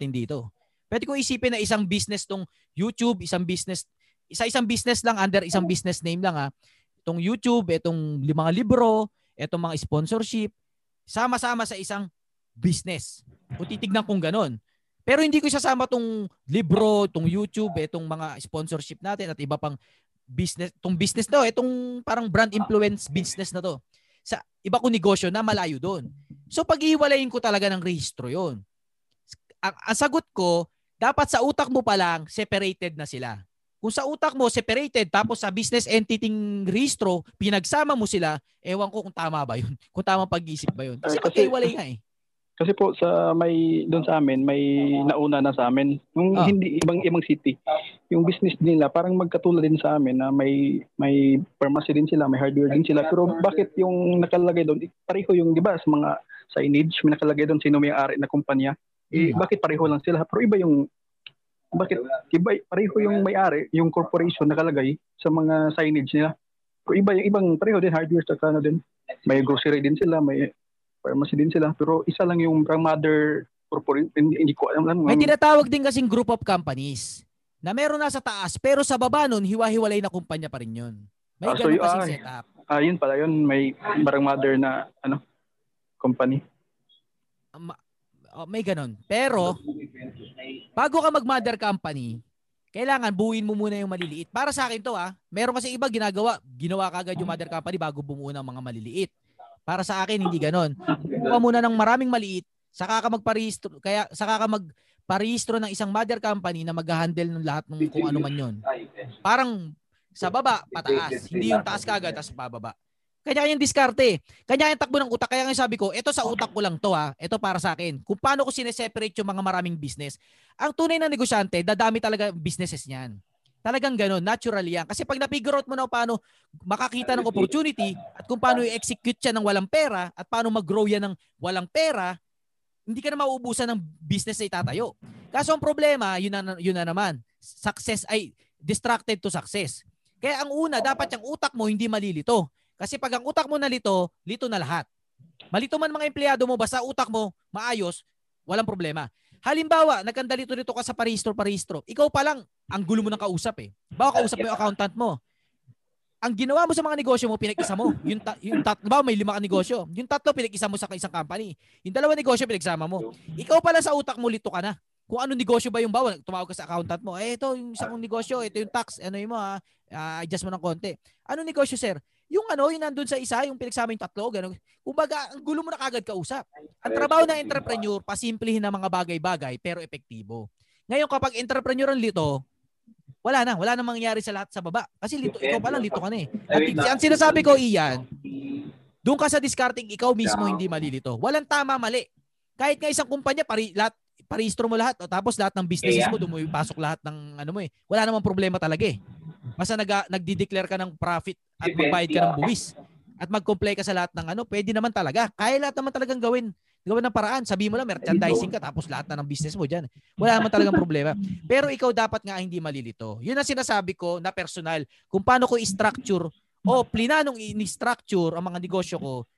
Natin dito. Pwede ko isipin na isang business tong YouTube, isang business, isa-isang business lang under isang business name lang ha. Itong YouTube, itong mga libro, itong mga sponsorship, sama-sama sa isang business. Kung titignan kong ganun. Pero hindi ko isasama tong libro, tong YouTube, itong mga sponsorship natin at iba pang business, tong business to, itong parang brand influence business na to. Sa iba ko negosyo na malayo doon. So pag-iwalayin ko talaga ng rehistro 'yon. Ang, ang sagot ko, dapat sa utak mo pa lang, separated na sila. Kung sa utak mo, separated, tapos sa business entity registro, pinagsama mo sila, ewan ko kung tama ba yun. Kung tama pag-isip ba yun. Kasi, kasi magkaiwalay nga eh. Kasi po sa may doon sa amin may nauna na sa amin yung oh. hindi ibang ibang city. Yung business nila parang magkatulad din sa amin na may may pharmacy din sila, may hardware din sila. Pero bakit yung nakalagay doon pareho yung 'di ba sa mga signage may nakalagay doon sino may ari na kumpanya. Eh, bakit pareho lang sila? Pero iba yung bakit iba pareho yung may-ari, yung corporation nakalagay sa mga signage nila. Pero iba yung ibang pareho din hardware sa ano din. May grocery din sila, may pharmacy din sila, pero isa lang yung mother corporation, hindi, hindi ko alam lang. May tinatawag din kasing group of companies na meron na sa taas, pero sa baba nun, hiwa-hiwalay na kumpanya pa rin yun. May ah, ganun so, kasing ah, setup. Ah, yun pala yun. May parang mother na ano company. Um, Oh, may ganun. Pero, bago ka mag-mother company, kailangan buuin mo muna yung maliliit. Para sa akin to ah, meron kasi iba ginagawa, ginawa kagad yung mother company bago bumuo ng mga maliliit. Para sa akin hindi ganoon. Buka muna ng maraming maliit, saka ka magparehistro, kaya saka ka magparehistro ng isang mother company na mag-handle ng lahat ng kung ano man 'yon. Parang sa baba, pataas. Hindi yung taas kagad, tapos pababa. Kanya-kanyang diskarte. Kanya-kanyang takbo ng utak. Kaya nga sabi ko, ito sa utak ko lang to ha. Ito para sa akin. Kung paano ko sineseparate yung mga maraming business. Ang tunay na negosyante, dadami talaga businesses niyan. Talagang ganun, natural yan. Kasi pag na-figure out mo na paano makakita ng opportunity at kung paano i-execute siya ng walang pera at paano mag-grow yan ng walang pera, hindi ka na mauubusan ng business na itatayo. Kaso ang problema, yun na, yun na naman, success ay distracted to success. Kaya ang una, dapat yung utak mo hindi malilito. Kasi pag ang utak mo nalito, lito na lahat. Malito man mga empleyado mo, basta utak mo maayos, walang problema. Halimbawa, nagkandalito-lito ka sa parehistro-parehistro. Ikaw pa lang, ang gulo mo ng kausap eh. Baka kausap mo yung accountant mo. Ang ginawa mo sa mga negosyo mo, pinag-isa mo. Yung, ta- yung tat- ba, may lima ka negosyo. Yung tatlo, pinag-isa mo sa isang company. Yung dalawa negosyo, pinagsama mo. Ikaw pala sa utak mo, lito ka na. Kung ano negosyo ba yung bawal, tumawag ka sa accountant mo. Eh, ito yung isang negosyo, ito yung tax, ano yung mo ha, uh, adjust mo ng konti. Ano negosyo, sir? Yung ano, yung nandun sa isa, yung pinagsama yung tatlo, gano'n. Kumbaga, ang gulo mo na kagad kausap. Ang trabaho ng entrepreneur, pasimplihin ng mga bagay-bagay, pero epektibo. Ngayon, kapag entrepreneur ang lito, wala na. Wala na mangyayari sa lahat sa baba. Kasi lito, ikaw pa lang, lito ka na eh. At ang sinasabi ko, Iyan, doon ka sa discarding, ikaw mismo hindi malilito. Walang tama, mali. Kahit nga isang kumpanya, pari, lahat, parehistro mo lahat, o tapos lahat ng businesses mo, doon mo ipasok lahat ng ano mo eh. Wala namang problema talaga eh. Basta nag, nagdi-declare ka ng profit at magbayad ka ng buwis at mag-comply ka sa lahat ng ano, pwede naman talaga. Kaya lahat naman talagang gawin. Gawin ng paraan. Sabi mo lang, merchandising ka tapos lahat na ng business mo dyan. Wala naman talagang problema. Pero ikaw dapat nga hindi malilito. Yun ang sinasabi ko na personal. Kung paano ko i-structure o plinanong i-structure ang mga negosyo ko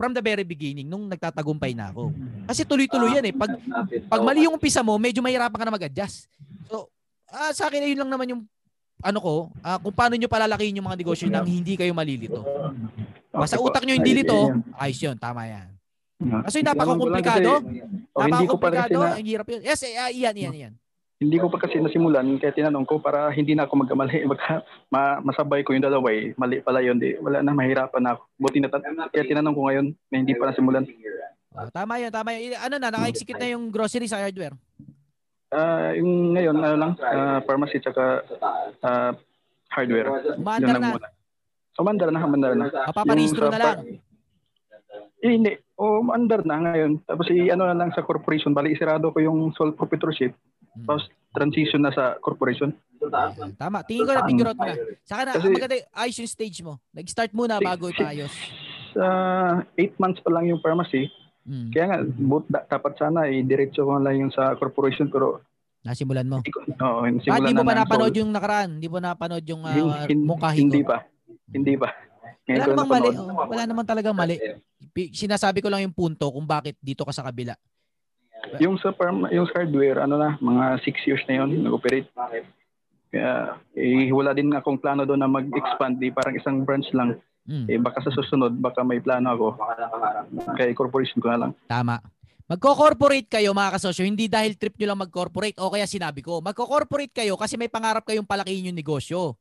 from the very beginning nung nagtatagumpay na ako. Kasi tuloy-tuloy yan eh. Pag, pag mali yung umpisa mo, medyo mahirapan ka na mag-adjust. So, ah, sa akin, yun lang naman yung ano ko, uh, kung paano nyo palalakihin yung mga negosyo nang hindi kayo malilito. Basta utak nyo hindi lito, ayos yun, tama yan. Kasi napaka-komplikado. Napaka-komplikado, ang hirap yun. Yes, uh, iyan, iyan, iyan. Hindi ko pa kasi nasimulan kaya tinanong ko para hindi na ako magkamali. Baka ma- masabay ko yung dalawa eh. Mali pala yun. Di, wala na, mahirapan na ako. Buti na kaya tinanong ko ngayon na hindi pa nasimulan. Oh, tama yun, tama yun. Ano na, naka-execute na yung grocery sa hardware? Uh, yung ngayon, ano lang, uh, pharmacy tsaka uh, hardware. Umandar na. Umandar na, umandar na. Paparehistro na lang. Eh, hindi. O, under na ngayon. Tapos i ano na lang sa corporation. Bali, isirado ko yung sole proprietorship. Hmm. Tapos transition na sa corporation. Ayan, Tama. Tingin ko na figure out mo na. Saka na, Kasi- maganda, ayos yung stage mo. Nag-start muna bago ipaayos. Sa 8 months pa lang yung pharmacy. Mm. Kaya nga, but, da, dapat sana i-diretso ko lang yung sa corporation. Pero, Nasimulan mo. hindi ko, oo, Ah, hindi mo pa napanood yung nakaraan. Hindi mo napanood yung uh, Hin- hin- mungkahi Hindi ko. pa. Hindi pa. Ngayon Wala ko namang mali. oh. Wala naman talagang mali. Sinasabi ko lang yung punto kung bakit dito ka sa kabila. Yung sa farm, yung hardware, ano na, mga 6 years na yun, nag-operate. Kaya, eh, wala din akong plano doon na mag-expand. Di parang isang branch lang. Mm. Eh, baka sa susunod, baka may plano ako. Kaya corporation ko na lang. Tama. Magko-corporate kayo mga kasosyo, hindi dahil trip nyo lang mag-corporate o kaya sinabi ko. Magko-corporate kayo kasi may pangarap kayong palakihin yung negosyo.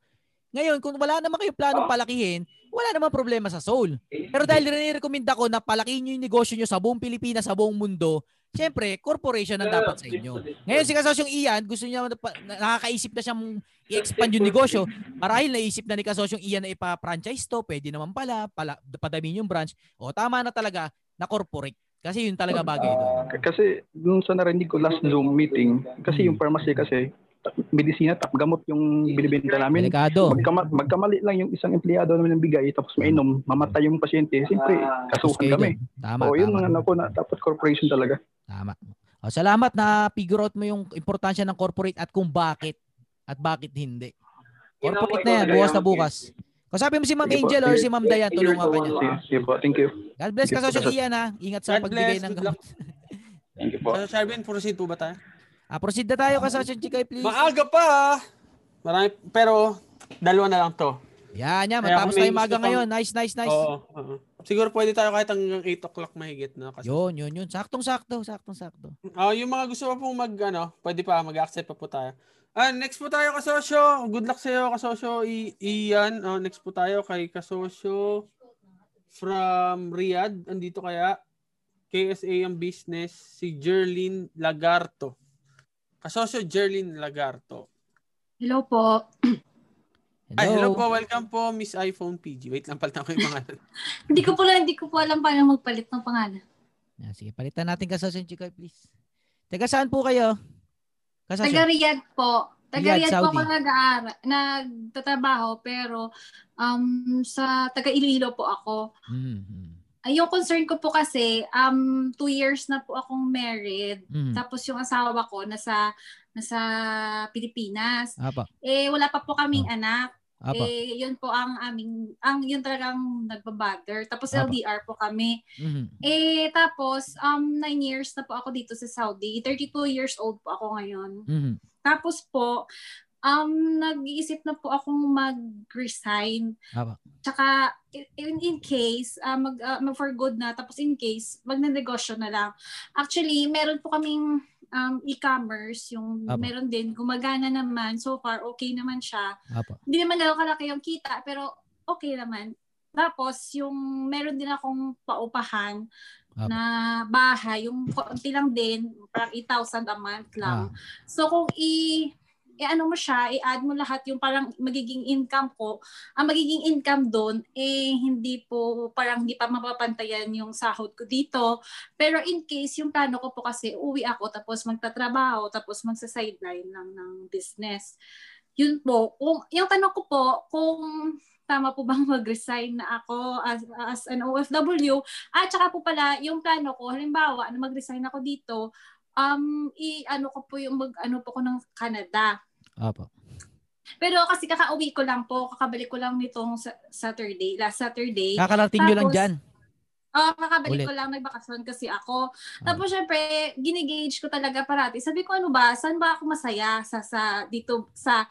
Ngayon, kung wala naman kayong planong palakihin, wala naman problema sa soul. Pero dahil nire-recommend ako na palakihin nyo yung negosyo nyo sa buong Pilipinas, sa buong mundo, syempre, corporation ang dapat sa inyo. Ngayon, si kasosyong Ian, gusto niya, na- nakakaisip na siyang i-expand yung negosyo. Marahil naisip na ni kasosyong Ian na ipa-franchise to, pwede naman pala, pala padamin yung branch. O tama na talaga na corporate. Kasi yun talaga bagay doon. K- Kasi dun sa narinig ko last Zoom meeting, kasi yung pharmacy kasi, medisina, tap gamot yung binibenta namin. Delikado. Magkama, magkamali lang yung isang empleyado namin ng bigay, tapos mainom, mamatay yung pasyente. Siyempre, Tapos kasuhan kami. doon. Tama, O, yun tama. mga ano ko na, dapat corporation talaga. Tama. O, salamat na figure out mo yung importansya ng corporate at kung bakit at bakit hindi. Corporate na yan, bukas na bukas. Kung sabi mo si Ma'am Angel or si Ma'am Dayan, tulungan ka niya. Po, thank you. God bless ka sa Ian ha. Ingat sa pagbigay ng gamot. Thank you po. So, Sharvin, proceed po ba tayo? Ah, proceed na tayo kasosyo Chikay please. Maaga pa! ah. Marami, pero dalawa na lang to. Yan, yan. Kaya Matapos tayo maga gusto ngayon. Nice, nice, nice. Oo. oo. Siguro pwede tayo kahit hanggang 8 o'clock mahigit. No? Kasi, Yun, yun, yun. Saktong-sakto, saktong-sakto. Ah, yung mga gusto pa pong mag, ano, pwede pa, mag-accept pa po tayo. Ah, next po tayo kasosyo. Good luck sa iyo kasosyo. I- Ian, oh, next po tayo kay kasosyo from Riyadh. Andito kaya KSA ang business si Jerlyn Lagarto. Kasosyo Jerlyn Lagarto. Hello po. Ay, hello po. Welcome po, Miss iPhone PG. Wait lang, palitan ko yung pangalan. Hindi ko po lang, hindi ko po alam paano magpalit ng pangalan. Yan, sige, palitan natin kasosyo Chikay please. Teka, saan po kayo? Taga Kasosyo? Riyadh po. Taga Riyadh, Riyadh po ako nag-aaral, nagtatrabaho, pero um, sa taga Iloilo po ako. Mm-hmm. Ay, yung concern ko po kasi, um, two years na po akong married. Mm-hmm. Tapos yung asawa ko nasa nasa Pilipinas. Apa, Eh wala pa po kaming Oh. anak. apa. Eh yun po ang aming ang yun talagang nagbabother. Tapos Apa. LDR po kami. Mhm. Eh, tapos, um, nine years na po ako dito sa Saudi. 32 years old po ako ngayon. Mhm. Tapos po, um, nag-iisip na po akong mag-resign. Apa. Tsaka, in, in case, uh, mag, uh, mag for good na, tapos in case, magnanegosyo na lang. Actually, meron po kaming um, e-commerce, yung Apa. meron din, gumagana naman. So far, okay naman siya Apa. hindi naman gano'ng kalaki yung kita, pero okay naman. Tapos, yung meron din akong paupahan Apo. na bahay, yung konti lang din, parang 8,000 a month lang. Ah. So, kung i, i ano mo siya, i-add mo lahat yung parang magiging income ko, ang magiging income doon, eh, hindi po, parang hindi pa mapapantayan yung sahod ko dito. Pero in case, yung plano ko po kasi, uwi ako, tapos magtatrabaho, tapos magsa-sideline lang ng business. Yun po, kung, yung tanong ko po, kung tama po bang mag-resign na ako as, as an OFW, at saka po pala, yung plano ko, halimbawa, na mag-resign ako dito, um, i-ano ko po yung mag-ano po ko ng Canada. Apa. Pero kasi kakauwi ko lang po, kakabalik ko lang nitong sa- Saturday, last Saturday. Kakarating nyo lang dyan. Ah, kakabalik Ulit. ko lang, nagbakasyon kasi ako. Tapos syempre, ginigage ko talaga parati. Sabi ko ano ba, saan ba ako masaya sa sa dito sa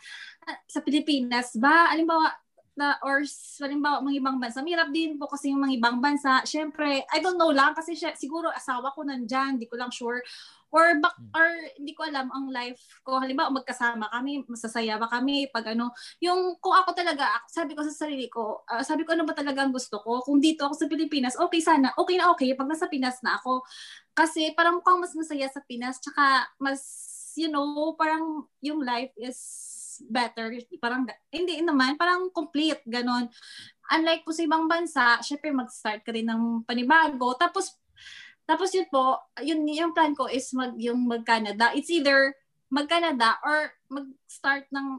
sa Pilipinas ba? Halimbawa na or halimbawa mga ibang bansa. Mahirap din po kasi yung mga ibang bansa. Syempre, I don't know lang kasi siya, siguro asawa ko nandyan, di ko lang sure. Or bak or hindi ko alam ang life ko. Halimbawa magkasama kami, masasaya ba kami pag ano, yung kung ako talaga, sabi ko sa sarili ko, ah, sabi ko ano ba talaga ang gusto ko? Kung dito ako sa Pilipinas, okay sana, okay na okay pag nasa Pinas na ako. Kasi parang mukhang mas masaya sa Pinas, tsaka mas, you know, parang yung life is better. Parang, hindi naman, parang complete, ganon. unlike po sa ibang bansa, syempre mag-start ka rin ng panibago. Tapos, tapos yun po, yun, yung plan ko is mag, yung mag-Canada. It's either mag-Canada or mag-start ng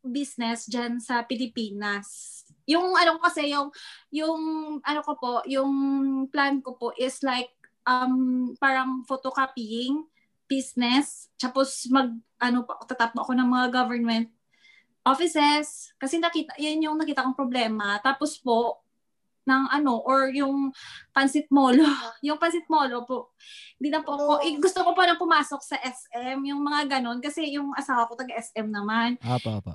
business dyan sa Pilipinas. Yung ano kasi, yung, yung ano ko po, yung plan ko po is like, um, parang photocopying business. Tapos mag, ano pa, tatap ako ng mga government offices. Kasi nakita, yan yung nakita kong problema. Tapos po, ng ano, or yung pansit molo. yung pansit molo po, hindi na po ako, eh, gusto ko pa na pumasok sa SM, yung mga ganon. Kasi yung asawa ko taga SM naman. Apa, apa.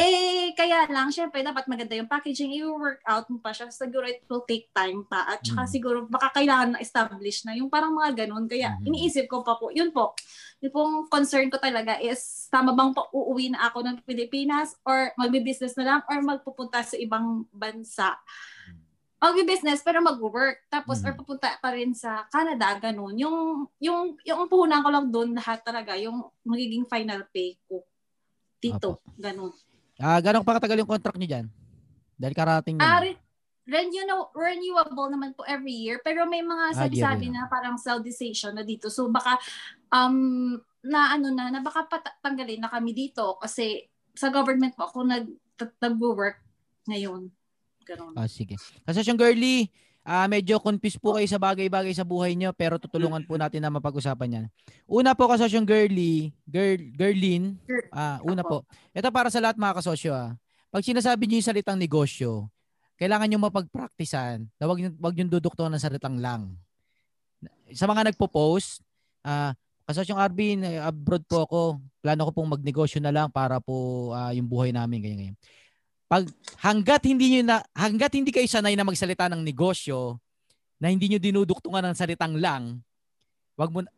Eh, kaya lang, syempre, dapat maganda yung packaging. I-work out mo pa siya. Siguro it will take time pa. At saka Mm. siguro baka kailangan na establish na yung parang mga ganun. Kaya Mhm. iniisip ko pa po, yun po. Yung pong concern ko talaga is, tama bang pa uuwi na ako ng Pilipinas or magbi-business na lang or magpupunta sa ibang bansa. Magbi-business pero mag-work. Tapos, Mhm. or pupunta pa rin sa Canada, ganun. Yung, yung, yung puhunan ko lang doon lahat talaga, yung magiging final pay ko. Dito, ganun. Ah, ganong pa katagal yung contract niyo diyan? Dahil karating Ah, niyo. re- renew- renewable naman po every year pero may mga Ah, sabi-sabi yearly. na parang Saudization na dito. So baka um na ano na, na baka patanggalin na kami dito kasi sa government po ako nag nag-work ngayon. Ganun. Ah, sige. Kasi yung girly, ah medyo confused po kayo sa bagay-bagay sa buhay niyo pero tutulungan po natin na mapag-usapan yan. Una po kasi yung girly, girl, girlin, ah, una po. Ito para sa lahat mga kasosyo ah. Pag sinasabi niyo yung salitang negosyo, kailangan niyo mapagpraktisan na wag, wag yung dudukto ng salitang lang. Sa mga nagpo-post, ah, kasosyong Arvin, abroad po ako. Plano ko pong magnegosyo na lang para po ah, yung buhay namin ganyan ganyan. Pag hangga't hindi niyo na hangga't hindi kayo sanay na magsalita ng negosyo na hindi niyo dinuduktungan ng salitang lang, wag mo na-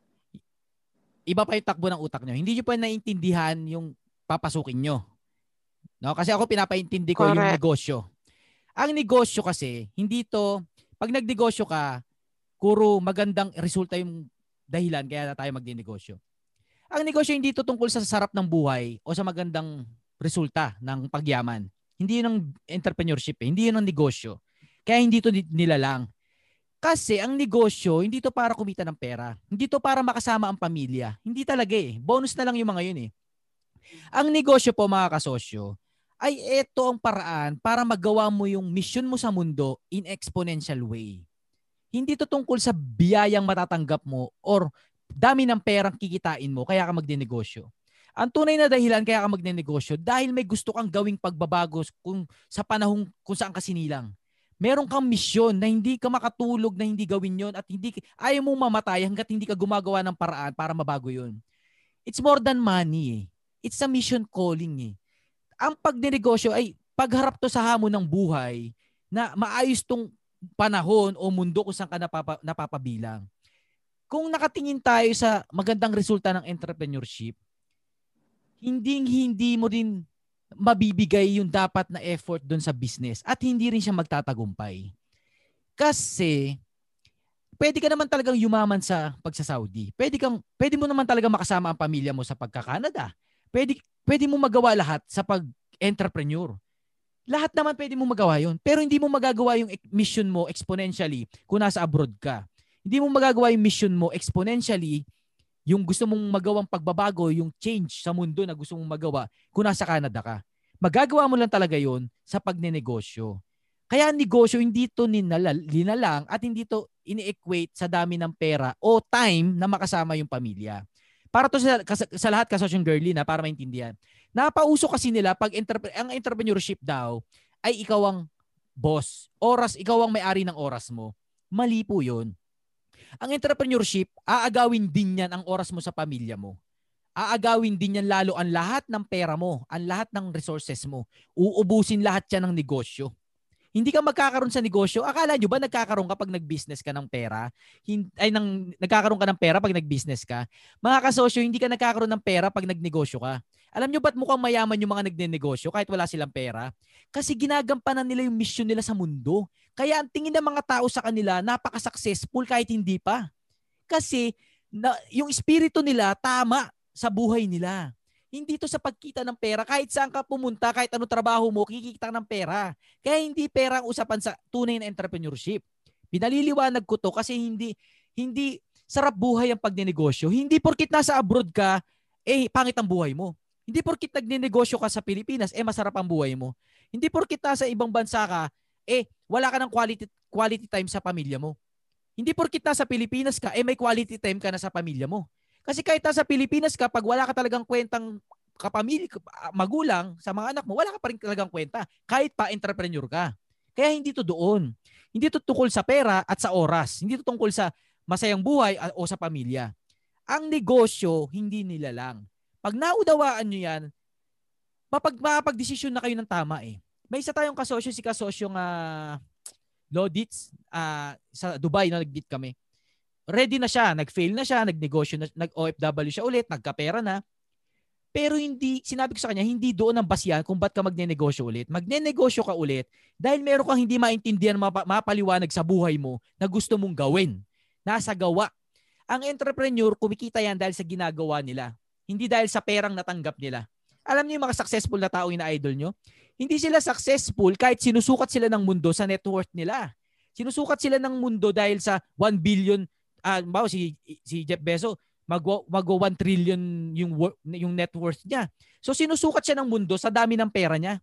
iba pa yung takbo ng utak niyo. Hindi niyo pa naiintindihan yung papasukin niyo. No? Kasi ako pinapaintindi ko yung Correct. negosyo. Ang negosyo kasi, hindi to pag nagnegosyo ka, kuro magandang resulta yung dahilan kaya na tayo magdinegosyo. Ang negosyo hindi to tungkol sa sarap ng buhay o sa magandang resulta ng pagyaman. Hindi yun ang entrepreneurship eh. Hindi yun ang negosyo. Kaya hindi to ni- nilalang. Kasi ang negosyo, hindi to para kumita ng pera. Hindi to para makasama ang pamilya. Hindi talaga eh. Bonus na lang yung mga yun eh. Ang negosyo po mga kasosyo, ay ito ang paraan para magawa mo yung mission mo sa mundo in exponential way. Hindi to tungkol sa biyayang matatanggap mo or dami ng perang kikitain mo kaya ka magdinegosyo. Ang tunay na dahilan kaya ka magnenegosyo dahil may gusto kang gawing pagbabago kung sa panahong kung saan ka sinilang. Meron kang misyon na hindi ka makatulog na hindi gawin yon at hindi ayaw mong mamatay hanggat hindi ka gumagawa ng paraan para mabago yon. It's more than money eh. It's a mission calling eh. Ang pagdinegosyo ay pagharap to sa hamon ng buhay na maayos tong panahon o mundo kung saan ka napapa, napapabilang. Kung nakatingin tayo sa magandang resulta ng entrepreneurship, hindi hindi mo rin mabibigay yung dapat na effort doon sa business at hindi rin siya magtatagumpay. Kasi pwede ka naman talagang yumaman sa pagsa-Saudi. Pwede kang pwede mo naman talaga makasama ang pamilya mo sa pagka-Canada. Pwede pwede mo magawa lahat sa pag-entrepreneur. Lahat naman pwede mo magawa yon pero hindi mo magagawa yung ek- mission mo exponentially kung nasa abroad ka. Hindi mo magagawa yung mission mo exponentially yung gusto mong magawang pagbabago, yung change sa mundo na gusto mong magawa kung nasa Canada ka. Magagawa mo lang talaga yon sa pagnenegosyo. Kaya ang negosyo hindi to ninala, linalang at hindi to ini-equate sa dami ng pera o time na makasama yung pamilya. Para to sa, kas- sa lahat kasosyong girly na para maintindihan. Napauso kasi nila pag entrep- ang entrepreneurship daw ay ikaw ang boss. Oras, ikaw ang may-ari ng oras mo. Mali po yun. Ang entrepreneurship, aagawin din yan ang oras mo sa pamilya mo. Aagawin din yan lalo ang lahat ng pera mo, ang lahat ng resources mo. Uubusin lahat yan ng negosyo. Hindi ka magkakaroon sa negosyo. Akala nyo ba nagkakaroon kapag nag-business ka ng pera? Ay, nang, nagkakaroon ka ng pera pag nag-business ka? Mga kasosyo, hindi ka nagkakaroon ng pera pag nagnegosyo ka. Alam nyo ba't mukhang mayaman yung mga nagnenegosyo kahit wala silang pera? Kasi ginagampanan nila yung mission nila sa mundo. Kaya ang tingin ng mga tao sa kanila, napaka-successful kahit hindi pa. Kasi na, yung espiritu nila tama sa buhay nila. Hindi to sa pagkita ng pera. Kahit saan ka pumunta, kahit ano trabaho mo, kikita ng pera. Kaya hindi pera ang usapan sa tunay na entrepreneurship. Pinaliliwanag ko to kasi hindi hindi sarap buhay ang pagnenegosyo. Hindi porkit nasa abroad ka, eh pangit ang buhay mo. Hindi porkit nagnenegosyo ka sa Pilipinas, eh masarap ang buhay mo. Hindi porkit nasa ibang bansa ka, eh wala ka ng quality quality time sa pamilya mo. Hindi porkit nasa Pilipinas ka, eh may quality time ka na sa pamilya mo. Kasi kahit nasa Pilipinas ka, pag wala ka talagang kwentang kapamilya, magulang sa mga anak mo, wala ka pa rin talagang kwenta. Kahit pa entrepreneur ka. Kaya hindi to doon. Hindi to tungkol sa pera at sa oras. Hindi to tungkol sa masayang buhay o sa pamilya. Ang negosyo, hindi nila lang. Pag naudawaan nyo yan, mapag, mapag-desisyon na kayo ng tama eh. May isa tayong kasosyo, si kasosyong uh, Lodits uh, sa Dubai na nag-meet kami ready na siya, nag-fail na siya, nag-negosyo na, nag-OFW siya ulit, nagkapera na. Pero hindi, sinabi ko sa kanya, hindi doon ang basyan kung ba't ka magne-negosyo ulit. Magne-negosyo ka ulit dahil meron kang hindi maintindihan, mapa, mapaliwanag sa buhay mo na gusto mong gawin. Nasa gawa. Ang entrepreneur, kumikita yan dahil sa ginagawa nila. Hindi dahil sa perang natanggap nila. Alam niyo yung mga successful na tao na idol nyo? Hindi sila successful kahit sinusukat sila ng mundo sa net worth nila. Sinusukat sila ng mundo dahil sa 1 billion uh, bao si si Jeff Bezos mag mag 1 trillion yung yung net worth niya. So sinusukat siya ng mundo sa dami ng pera niya.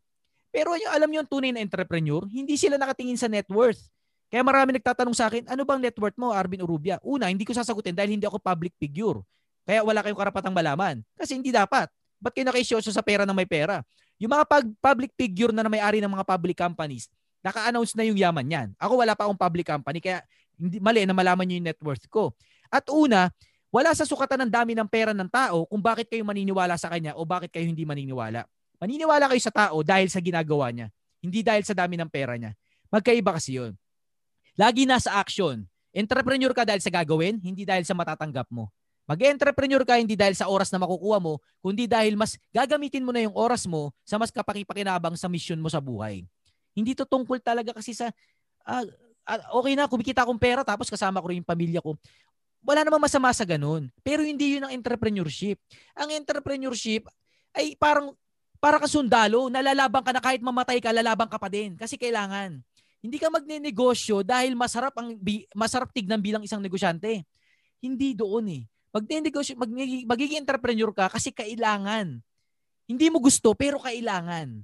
Pero yung alam niyo yung tunay na entrepreneur, hindi sila nakatingin sa net worth. Kaya marami nagtatanong sa akin, ano bang net worth mo, Arvin Urubia? Una, hindi ko sasagutin dahil hindi ako public figure. Kaya wala kayong karapatang malaman. Kasi hindi dapat. Ba't kayo nakisyoso sa pera ng may pera? Yung mga pag- public figure na, na may-ari ng mga public companies, naka-announce na yung yaman yan. Ako wala pa akong public company, kaya hindi mali na malaman niyo yung net worth ko. At una, wala sa sukatan ng dami ng pera ng tao kung bakit kayo maniniwala sa kanya o bakit kayo hindi maniniwala. Maniniwala kayo sa tao dahil sa ginagawa niya, hindi dahil sa dami ng pera niya. Magkaiba kasi yun. Lagi nasa action. Entrepreneur ka dahil sa gagawin, hindi dahil sa matatanggap mo. Mag-entrepreneur ka hindi dahil sa oras na makukuha mo, kundi dahil mas gagamitin mo na yung oras mo sa mas kapakipakinabang sa mission mo sa buhay. Hindi to tungkol talaga kasi sa uh, okay na, kumikita akong pera tapos kasama ko rin yung pamilya ko. Wala namang masama sa ganun. Pero hindi yun ang entrepreneurship. Ang entrepreneurship ay parang para ka sundalo, nalalaban ka na kahit mamatay ka, lalaban ka pa din. Kasi kailangan. Hindi ka magne-negosyo dahil masarap ang masarap tignan bilang isang negosyante. Hindi doon eh. Magne-negosyo, mag, magiging entrepreneur ka kasi kailangan. Hindi mo gusto pero kailangan.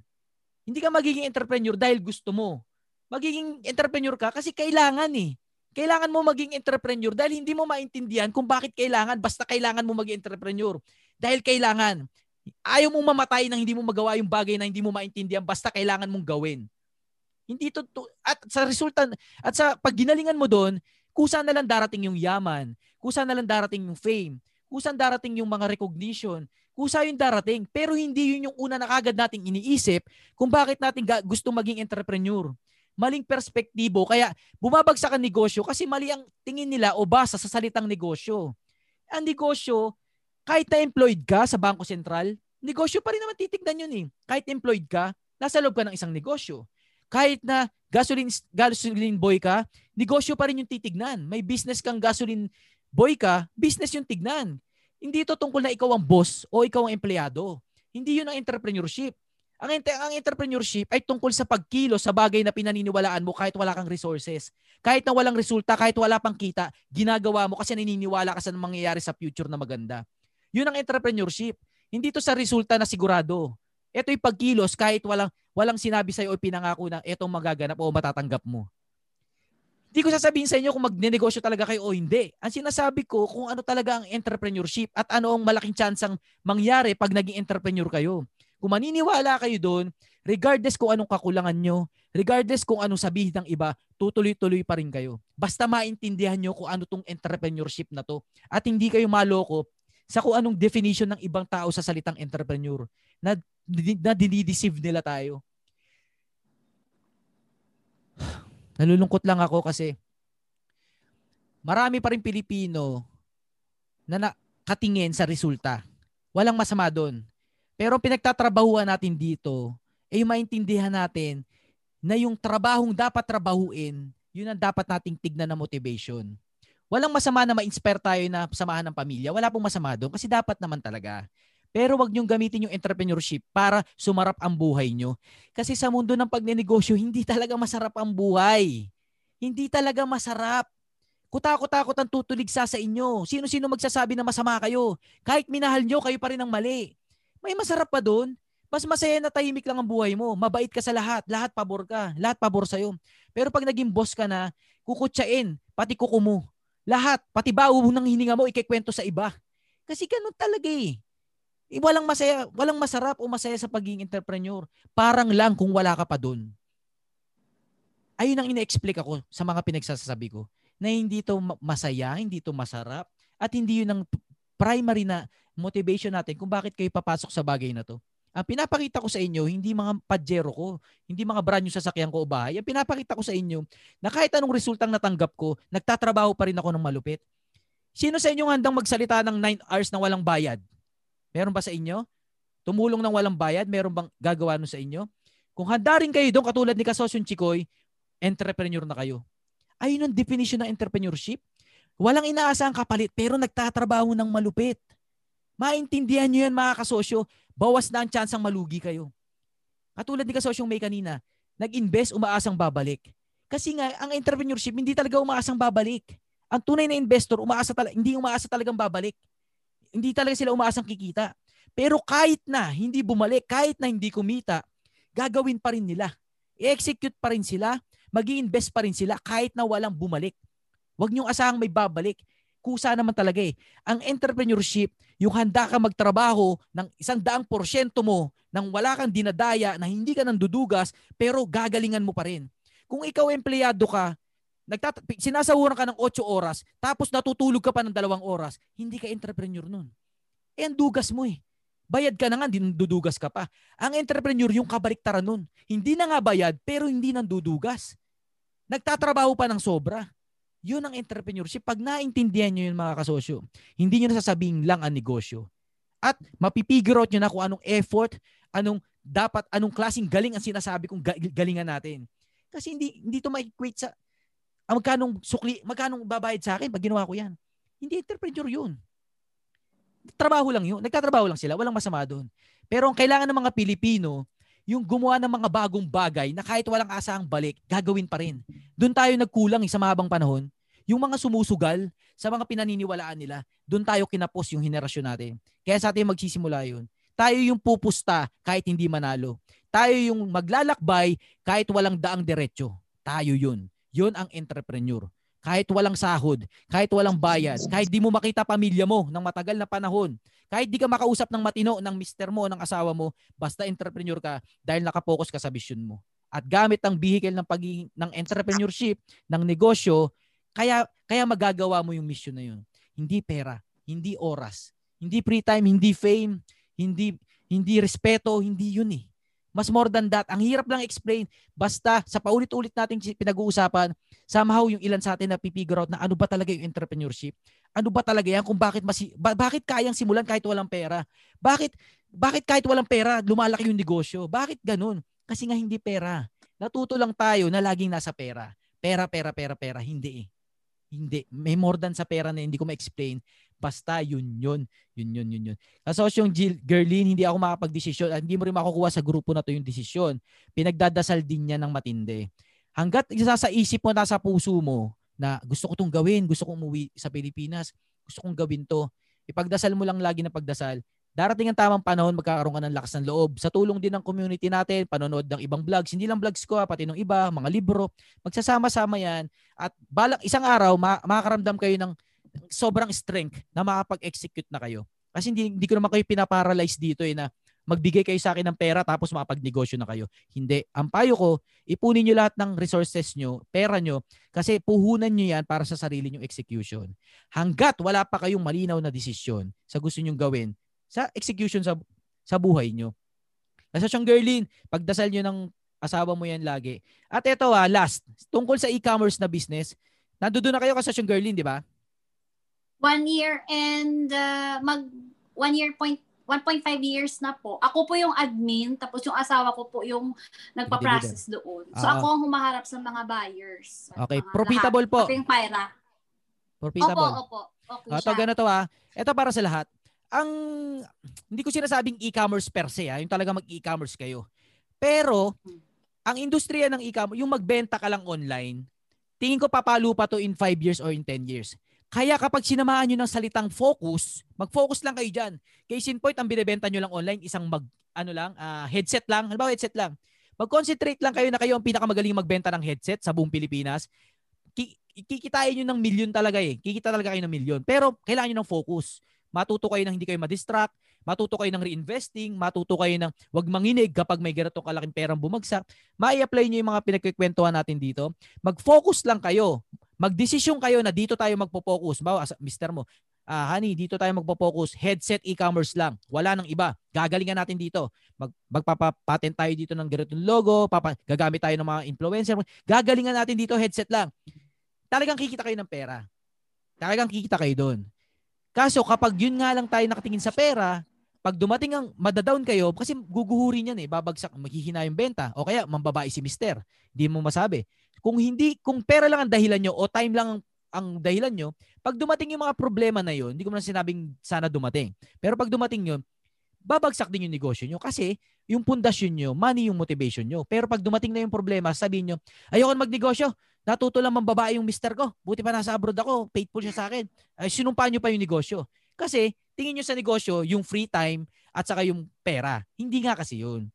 Hindi ka magiging entrepreneur dahil gusto mo magiging entrepreneur ka kasi kailangan eh. Kailangan mo maging entrepreneur dahil hindi mo maintindihan kung bakit kailangan. Basta kailangan mo maging entrepreneur. Dahil kailangan. Ayaw mong mamatay nang hindi mo magawa yung bagay na hindi mo maintindihan. Basta kailangan mong gawin. Hindi to, to at sa resulta at sa pag ginalingan mo doon, kusa na lang darating yung yaman, kusa na lang darating yung fame, kusa darating yung mga recognition, kusa yung darating. Pero hindi yun yung una na kagad nating iniisip kung bakit natin gusto maging entrepreneur maling perspektibo. Kaya bumabagsak ang negosyo kasi mali ang tingin nila o basa sa salitang negosyo. Ang negosyo, kahit na employed ka sa Bangko Sentral, negosyo pa rin naman titignan yun eh. Kahit employed ka, nasa loob ka ng isang negosyo. Kahit na gasoline, gasoline boy ka, negosyo pa rin yung titignan. May business kang gasoline boy ka, business yung tignan. Hindi ito tungkol na ikaw ang boss o ikaw ang empleyado. Hindi yun ang entrepreneurship. Ang, ang entrepreneurship ay tungkol sa pagkilo sa bagay na pinaniniwalaan mo kahit wala kang resources. Kahit na walang resulta, kahit wala pang kita, ginagawa mo kasi naniniwala ka sa mangyayari sa future na maganda. Yun ang entrepreneurship. Hindi to sa resulta na sigurado. Ito yung pagkilos kahit walang, walang sinabi sa'yo o pinangako na itong magaganap o matatanggap mo. Hindi ko sasabihin sa inyo kung magnenegosyo talaga kayo o hindi. Ang sinasabi ko kung ano talaga ang entrepreneurship at ano ang malaking tsansang mangyari pag naging entrepreneur kayo. Kung maniniwala kayo doon, regardless kung anong kakulangan nyo, regardless kung anong sabihin ng iba, tutuloy-tuloy pa rin kayo. Basta maintindihan nyo kung ano tong entrepreneurship na to at hindi kayo maloko sa kung anong definition ng ibang tao sa salitang entrepreneur na, na dinideceive nila tayo. Nalulungkot lang ako kasi marami pa rin Pilipino na nakatingin sa resulta. Walang masama doon. Pero pinagtatrabahuan natin dito, ay eh, maintindihan natin na yung trabahong dapat trabahuin, yun ang dapat nating tignan na motivation. Walang masama na ma-inspire tayo na samahan ng pamilya. Wala pong masama doon kasi dapat naman talaga. Pero wag niyong gamitin yung entrepreneurship para sumarap ang buhay niyo. Kasi sa mundo ng pagnenegosyo, hindi talaga masarap ang buhay. Hindi talaga masarap. Kutakot-takot ang tutuligsa sa inyo. Sino-sino magsasabi na masama kayo? Kahit minahal nyo, kayo pa rin ang mali. May masarap pa doon. Mas masaya na tahimik lang ang buhay mo. Mabait ka sa lahat. Lahat pabor ka. Lahat pabor sa'yo. Pero pag naging boss ka na, kukutsain, pati kuko mo. Lahat, pati bawo ng hininga mo, ikikwento sa iba. Kasi ganun talaga eh. Eh. Walang masaya, walang masarap o masaya sa pagiging entrepreneur. Parang lang kung wala ka pa doon. Ayun ang ina-explain ako sa mga pinagsasabi ko na hindi to masaya, hindi to masarap, at hindi yun ang primary na motivation natin kung bakit kayo papasok sa bagay na to. Ang pinapakita ko sa inyo, hindi mga pajero ko, hindi mga brand new sasakyan ko o bahay. Ang pinapakita ko sa inyo na kahit anong resultang natanggap ko, nagtatrabaho pa rin ako ng malupit. Sino sa inyo handang magsalita ng 9 hours na walang bayad? Meron ba sa inyo? Tumulong ng walang bayad? Meron bang gagawa nun sa inyo? Kung handa rin kayo doon, katulad ni Kasosyon Chikoy, entrepreneur na kayo. Ayun ang definition ng entrepreneurship. Walang inaasahang kapalit pero nagtatrabaho ng malupit. Maintindihan nyo yan mga kasosyo, bawas na ang tsansang malugi kayo. Katulad ni kasosyong may kanina, nag-invest, umaasang babalik. Kasi nga, ang entrepreneurship, hindi talaga umaasang babalik. Ang tunay na investor, umaasa talaga, hindi umaasa talagang babalik. Hindi talaga sila umaasang kikita. Pero kahit na hindi bumalik, kahit na hindi kumita, gagawin pa rin nila. I-execute pa rin sila mag invest pa rin sila kahit na walang bumalik. Huwag niyong asahang may babalik. Kusa naman talaga eh. Ang entrepreneurship, yung handa ka magtrabaho ng isang daang porsyento mo nang wala kang dinadaya, na hindi ka nandudugas, pero gagalingan mo pa rin. Kung ikaw empleyado ka, nagtat- sinasawaran ka ng 8 oras, tapos natutulog ka pa ng dalawang oras, hindi ka entrepreneur nun. Eh, ang dugas mo eh. Bayad ka na nga, hindi dudugas ka pa. Ang entrepreneur, yung kabaliktaran nun. Hindi na nga bayad, pero hindi nang dudugas. Nagtatrabaho pa ng sobra. Yun ang entrepreneurship. Pag naintindihan nyo yun mga kasosyo, hindi nyo nasasabing lang ang negosyo. At mapipigure out nyo na kung anong effort, anong dapat, anong klaseng galing ang sinasabi kong galingan natin. Kasi hindi hindi to ma-equate sa ah, magkano sukli, magkano babayad sa akin pag ginawa ko yan. Hindi entrepreneur yun. Trabaho lang yun. Nagtatrabaho lang sila. Walang masama doon. Pero ang kailangan ng mga Pilipino, yung gumawa ng mga bagong bagay na kahit walang asahang balik, gagawin pa rin. Doon tayo nagkulang eh, sa mahabang panahon. Yung mga sumusugal sa mga pinaniniwalaan nila, doon tayo kinapos yung henerasyon natin. Kaya sa atin magsisimula yun. Tayo yung pupusta kahit hindi manalo. Tayo yung maglalakbay kahit walang daang diretsyo. Tayo yun. Yun ang entrepreneur kahit walang sahod, kahit walang bayad, kahit di mo makita pamilya mo ng matagal na panahon, kahit di ka makausap ng matino ng mister mo ng asawa mo, basta entrepreneur ka dahil nakapokus ka sa vision mo. At gamit ang vehicle ng pagiging ng entrepreneurship, ng negosyo, kaya kaya magagawa mo yung mission na yun. Hindi pera, hindi oras, hindi free time, hindi fame, hindi hindi respeto, hindi yun eh. Mas more than that, ang hirap lang explain. Basta sa paulit-ulit nating pinag-uusapan, somehow yung ilan sa atin na pipigure out na ano ba talaga yung entrepreneurship. Ano ba talaga yan kung bakit masi ba- bakit kayang simulan kahit walang pera? Bakit bakit kahit walang pera lumalaki yung negosyo? Bakit ganun? Kasi nga hindi pera. Natuto lang tayo na laging nasa pera. Pera, pera, pera, pera. Hindi eh. Hindi. May more than sa pera na hindi ko ma-explain. Basta yun yun. Yun yun yun yun. Kasosyong Gerlin, hindi ako makapag-desisyon at hindi mo rin makukuha sa grupo na to yung desisyon. Pinagdadasal din niya ng matindi. Hanggat isa sa isip mo, nasa puso mo, na gusto ko tong gawin, gusto kong umuwi sa Pilipinas, gusto kong gawin to, ipagdasal mo lang lagi na pagdasal. Darating ang tamang panahon, magkakaroon ka ng lakas ng loob. Sa tulong din ng community natin, panonood ng ibang vlogs, hindi lang vlogs ko, pati ng iba, mga libro, magsasama-sama yan. At balak isang araw, ma- makakaramdam kayo ng sobrang strength na makapag-execute na kayo. Kasi hindi, hindi ko naman kayo pinaparalyze dito eh na magbigay kayo sa akin ng pera tapos makapag-negosyo na kayo. Hindi. Ang payo ko, ipunin nyo lahat ng resources nyo, pera nyo, kasi puhunan nyo yan para sa sarili nyong execution. Hanggat wala pa kayong malinaw na desisyon sa gusto nyong gawin sa execution sa, sa buhay nyo. Kasi siyang girlin, pagdasal nyo ng asawa mo yan lagi. At ito ah, last, tungkol sa e-commerce na business, nandoon na kayo kasi siyang girlin, di ba? One year and uh, mag one year point 1.5 years na po. Ako po yung admin, tapos yung asawa ko po yung nagpa-process doon. So Ah. ako ang humaharap sa mga buyers. Okay, Mga profitable lahat. po. Yung Pyra. Opo, Profitable. opo. Okay Ah, Ito ganito ah. Ito para sa lahat. ang hindi ko sinasabing e-commerce per se, ha, yung talaga mag-e-commerce kayo. Pero ang industriya ng e-commerce, yung magbenta ka lang online, tingin ko papalo pa to in 5 years or in 10 years. Kaya kapag sinamahan nyo ng salitang focus, mag-focus lang kayo dyan. Case in point, ang binibenta nyo lang online, isang mag, ano lang, uh, headset lang. Halimbawa, headset lang. Mag-concentrate lang kayo na kayo ang pinakamagaling magbenta ng headset sa buong Pilipinas. Kikitain nyo ng milyon talaga eh. Kikita talaga kayo ng milyon. Pero kailangan nyo ng focus. Matuto kayo ng hindi kayo madistract, matuto kayo ng reinvesting, matuto kayo ng wag manginig kapag may ganitong kalaking perang bumagsak. Mai-apply niyo yung mga pinagkikwentuhan natin dito. Mag-focus lang kayo. Magdesisyon kayo na dito tayo magpo-focus. Bawa, mister mo, ah, honey, dito tayo magpo-focus. Headset e-commerce lang. Wala nang iba. Gagalingan natin dito. Mag, magpapatent tayo dito ng ganitong logo. Papa, gagamit tayo ng mga influencer. Gagalingan natin dito headset lang. Talagang kikita kayo ng pera. Talagang kikita kayo doon. Kaso kapag yun nga lang tayo nakatingin sa pera, pag dumating ang madadown kayo, kasi guguhurin yan eh, babagsak, maghihina yung benta, o kaya mambabae si mister. Hindi mo masabi. Kung hindi, kung pera lang ang dahilan nyo, o time lang ang, ang dahilan nyo, pag dumating yung mga problema na yun, hindi ko na sinabing sana dumating. Pero pag dumating yun, babagsak din yung negosyo nyo kasi yung pundasyon nyo, money yung motivation nyo. Pero pag dumating na yung problema, sabihin nyo, ayoko magnegosyo, natuto lang mambabae yung mister ko. Buti pa nasa abroad ako, faithful siya sa akin. Ay, sinumpaan nyo pa yung negosyo. Kasi tingin nyo sa negosyo yung free time at saka yung pera. Hindi nga kasi yun.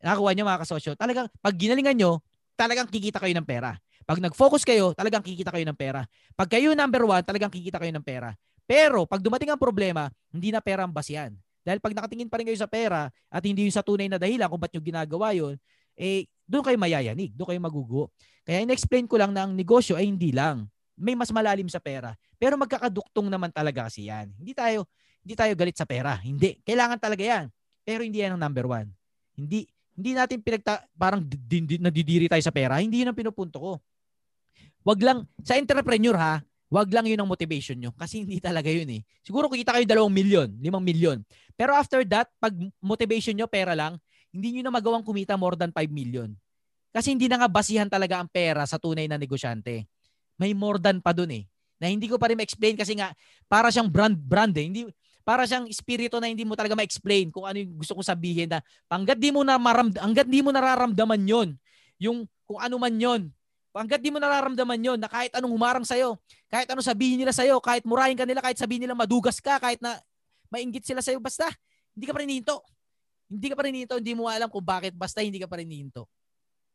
Nakakuha nyo mga kasosyo. Talagang pag ginalingan nyo, talagang kikita kayo ng pera. Pag nag-focus kayo, talagang kikita kayo ng pera. Pag kayo number one, talagang kikita kayo ng pera. Pero pag dumating ang problema, hindi na pera ang basihan. Dahil pag nakatingin pa rin kayo sa pera at hindi yung sa tunay na dahilan kung ba't nyo ginagawa yun, eh doon kayo mayayanig, doon kayo magugo. Kaya in-explain ko lang na ang negosyo ay hindi lang. May mas malalim sa pera. Pero magkakaduktong naman talaga kasi yan. Hindi tayo, hindi tayo galit sa pera. Hindi. Kailangan talaga yan. Pero hindi yan ang number one. Hindi, hindi natin pinagta, parang din, din, nadidiri tayo sa pera. Hindi yun ang pinupunto ko. Wag lang, sa entrepreneur ha, wag lang yun ang motivation nyo. Kasi hindi talaga yun eh. Siguro kita kayo dalawang milyon, limang milyon. Pero after that, pag motivation nyo, pera lang, hindi nyo na magawang kumita more than 5 million. Kasi hindi na nga basihan talaga ang pera sa tunay na negosyante. May more than pa dun eh. Na hindi ko pa rin ma-explain kasi nga para siyang brand brand eh. Hindi para siyang espiritu na hindi mo talaga ma-explain kung ano yung gusto kong sabihin na hangga't di mo na maramd hangga't di mo nararamdaman yon yung kung ano man yon hangga't di mo nararamdaman yon na kahit anong humarang sa'yo, kahit anong sabihin nila sa'yo, kahit murahin ka nila, kahit sabihin nila madugas ka, kahit na mainggit sila sa'yo, basta hindi ka pa rin hinto. Hindi ka pa rin hinto, hindi mo alam kung bakit, basta hindi ka pa rin hinto.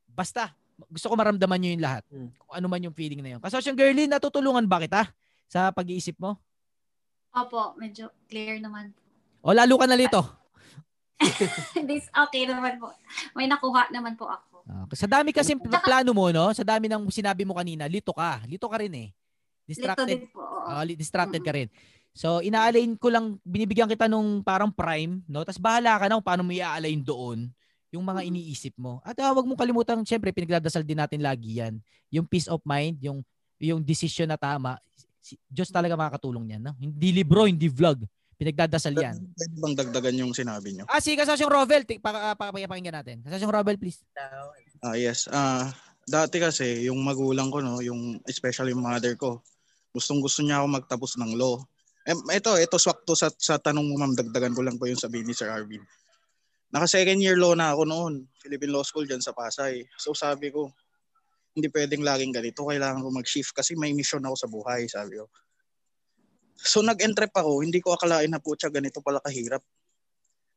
Basta, gusto ko maramdaman nyo yung lahat. Hmm. Kung ano man yung feeling na yun. Kasi yung girly, natutulungan ba kita sa pag-iisip mo? Opo, medyo clear naman. O lalo ka na lito. This okay naman po. May nakuha naman po ako. Okay. Sa dami kasi plano mo, no? Sa dami ng sinabi mo kanina, lito ka. Lito ka rin eh. Distracted. Lito din po. Uh, distracted ka rin. So, ina-align ko lang, binibigyan kita nung parang prime, no? Tapos bahala ka na kung paano mo i-align doon yung mga iniisip mo. At uh, wag mong kalimutan, syempre, pinagdadasal din natin lagi yan. Yung peace of mind, yung yung decision na tama, si, Diyos talaga makakatulong niyan. No? Hindi libro, hindi vlog. Pinagdadasal yan. Pwede bang dagdagan yung sinabi nyo? Ah, si Kasasyong Rovel. Pakapakinggan natin. Kasasyong Rovel, please. Ah, yes. Ah, dati kasi, yung magulang ko, no, yung especially yung mother ko, gustong gusto niya ako magtapos ng law. Eh, ito, ito swakto sa, sa tanong mo, ma'am, dagdagan ko lang po yung sabihin ni Sir Arvin. Naka second year law na ako noon, Philippine Law School dyan sa Pasay. So sabi ko, hindi pwedeng laging ganito, kailangan ko mag-shift kasi may mission ako sa buhay, sabi ko. So nag-entrep ako, hindi ko akalain na po siya ganito pala kahirap.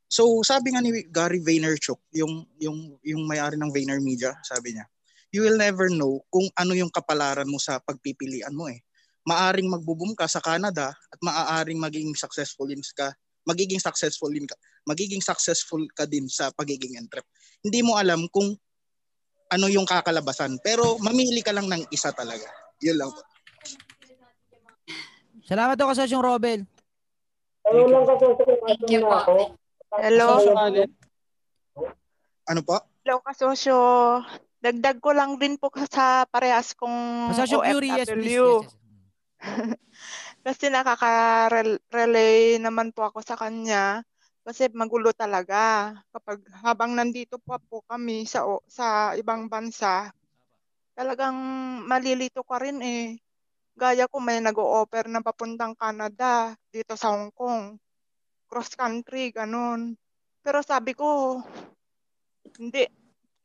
So sabi nga ni Gary Vaynerchuk, yung yung yung may-ari ng VaynerMedia, sabi niya, you will never know kung ano yung kapalaran mo sa pagpipilian mo eh. Maaring magbubum ka sa Canada at maaaring maging successful din ka magiging successful din ka magiging successful ka din sa pagiging entrep. Hindi mo alam kung ano yung kakalabasan, pero mamili ka lang ng isa talaga. Yun lang po. Salamat daw kasosyong Robel. Ano lang Thank you po. Hello. Ano po? Hello kasosyo. Dagdag ko lang din po sa parehas kong Kasosyong Yuri, yes, please. Yes, yes. Kasi nakaka-relay naman po ako sa kanya kasi magulo talaga kapag habang nandito po po kami sa sa ibang bansa. Talagang malilito ka rin eh. Gaya ko may nag-o-offer na papuntang Canada dito sa Hong Kong. cross country, ganun. Pero sabi ko, hindi.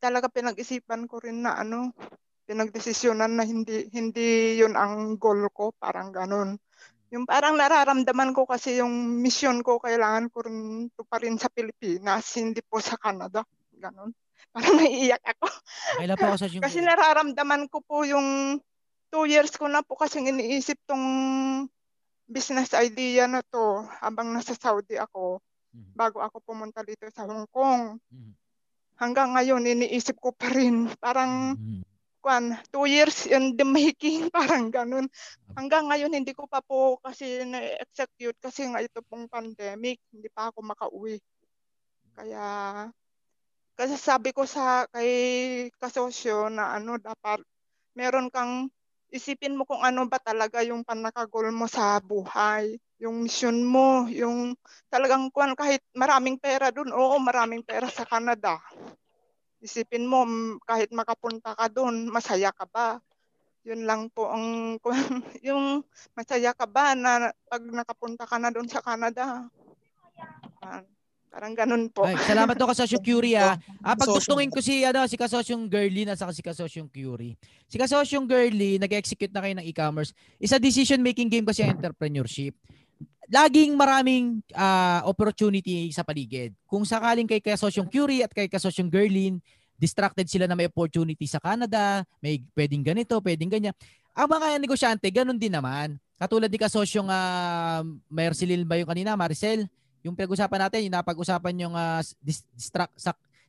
Talaga pinag-isipan ko rin na ano, pinagdesisyonan na hindi hindi yun ang goal ko, parang ganun. Yung parang nararamdaman ko kasi yung mission ko, kailangan ko rin to pa rin sa Pilipinas, hindi po sa Canada. Ganun. Parang naiiyak ako. Kailan po ako sa yung... kasi nararamdaman ko po yung two years ko na po kasi iniisip tong business idea na to habang nasa Saudi ako Mhm. bago ako pumunta dito sa Hong Kong. Mhm. Hanggang ngayon, iniisip ko pa rin. Parang, Mhm. Kwan, two years in the making, parang ganun. Hanggang ngayon, hindi ko pa po kasi na-execute kasi nga ito pong pandemic, hindi pa ako makauwi. Kaya, kasi sabi ko sa kay kasosyo na ano, dapat meron kang isipin mo kung ano ba talaga yung panakagol mo sa buhay. Yung mission mo, yung talagang kwan, kahit maraming pera dun, oo, maraming pera sa Canada. Isipin mo, kahit makapunta ka dun, masaya ka ba? Yun lang po ang, yung masaya ka ba na pag nakapunta ka na dun sa Canada? Ah, parang ganun po. Ay, salamat to Kasosyong Curie ah. Ah, Kasosyo. pagdugtungin ko si ano si Kasosyong Girly at saka si Kasosyong Curie. Si Kasosyong Girly, nag-execute na kayo ng e-commerce. Isa decision making game kasi ang entrepreneurship. Laging maraming ah, opportunity sa paligid. Kung sakaling kay Kasosyong Curie at kay Kasosyong Girlin, distracted sila na may opportunity sa Canada, may pwedeng ganito, pwedeng ganyan. Ang mga negosyante, ganun din naman. Katulad ni Kasosyong uh, Mercilil ba yung kanina, Maricel? Yung pinag-usapan natin, yung napag-usapan yung ah, dis- distract,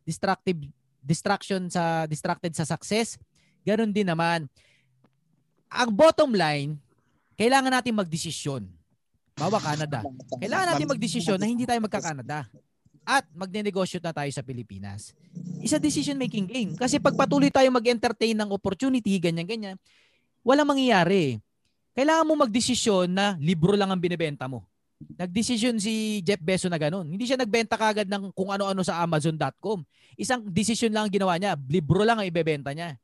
destructive distraction sa distracted sa success. Ganun din naman. Ang bottom line, kailangan natin magdesisyon. Bawa Canada. Kailangan natin magdesisyon na hindi tayo magka-Canada. At magnenegosyo na tayo sa Pilipinas. Isa decision making game. Kasi pag patuloy tayo mag-entertain ng opportunity, ganyan-ganyan, walang mangyayari. Kailangan mo magdesisyon na libro lang ang binebenta mo. Nagdesisyon si Jeff Bezos na ganun. Hindi siya nagbenta kagad ng kung ano-ano sa Amazon.com. Isang decision lang ang ginawa niya. Libro lang ang ibebenta niya.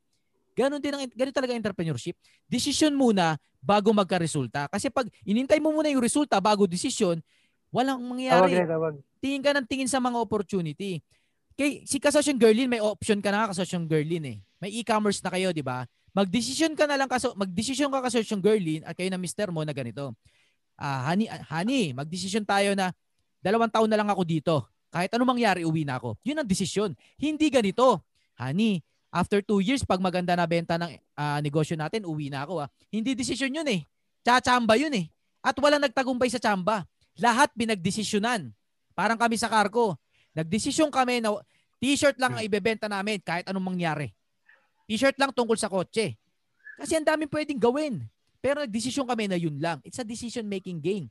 Ganon din ang ganun talaga entrepreneurship. Decision muna bago magka-resulta. Kasi pag inintay mo muna yung resulta bago decision, walang mangyayari. Tingin ka ng tingin sa mga opportunity. Kay si Kasosyong Girlin, may option ka na Kasosyong Girlin eh. May e-commerce na kayo, di ba? Magdesisyon ka na lang kaso magdesisyon ka Kasosyong Girlin at kayo na mister mo na ganito ah, honey, ah, honey, magdesisyon tayo na dalawang taon na lang ako dito. Kahit anong mangyari, uwi na ako. Yun ang desisyon. Hindi ganito. Honey, after two years, pag maganda na benta ng ah, negosyo natin, uwi na ako. Ah. Hindi desisyon yun eh. Tsachamba yun eh. At walang nagtagumpay sa tsamba. Lahat pinagdesisyonan. Parang kami sa Carco. Nagdesisyon kami na t-shirt lang ang ibebenta namin kahit anong mangyari. T-shirt lang tungkol sa kotse. Kasi ang daming pwedeng gawin. Pero nagdesisyon kami na yun lang. It's a decision-making game.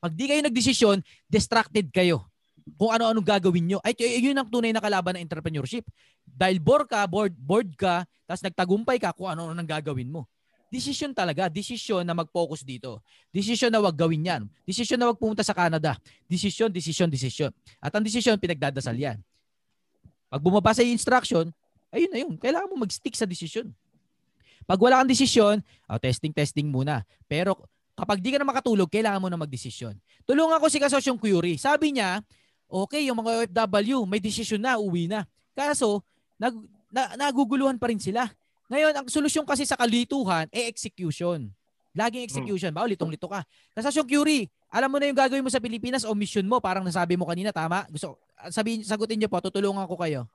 Pag di kayo nagdesisyon, distracted kayo. Kung ano-anong gagawin nyo. Ay, yun ang tunay na kalaban ng entrepreneurship. Dahil bored ka, bored, bored ka, tapos nagtagumpay ka kung ano-ano nang gagawin mo. Desisyon talaga. Desisyon na mag-focus dito. Desisyon na wag gawin yan. Desisyon na wag pumunta sa Canada. Desisyon, desisyon, desisyon. At ang desisyon, pinagdadasal yan. Pag bumabasa yung instruction, ayun na yun. Kailangan mo mag-stick sa desisyon. Pag wala kang desisyon, oh, testing, testing muna. Pero kapag di ka na makatulog, kailangan mo na magdesisyon. Tulungan ko si Kasosyong Curie. Sabi niya, okay, yung mga OFW, may desisyon na, uwi na. Kaso, nag, na, naguguluhan pa rin sila. Ngayon, ang solusyon kasi sa kalituhan, eh execution. Laging execution. Ba, litong-lito ka. Kasosyong Curie, alam mo na yung gagawin mo sa Pilipinas o mission mo, parang nasabi mo kanina, tama? Gusto, sabihin, sagutin niyo po, tutulungan ko kayo.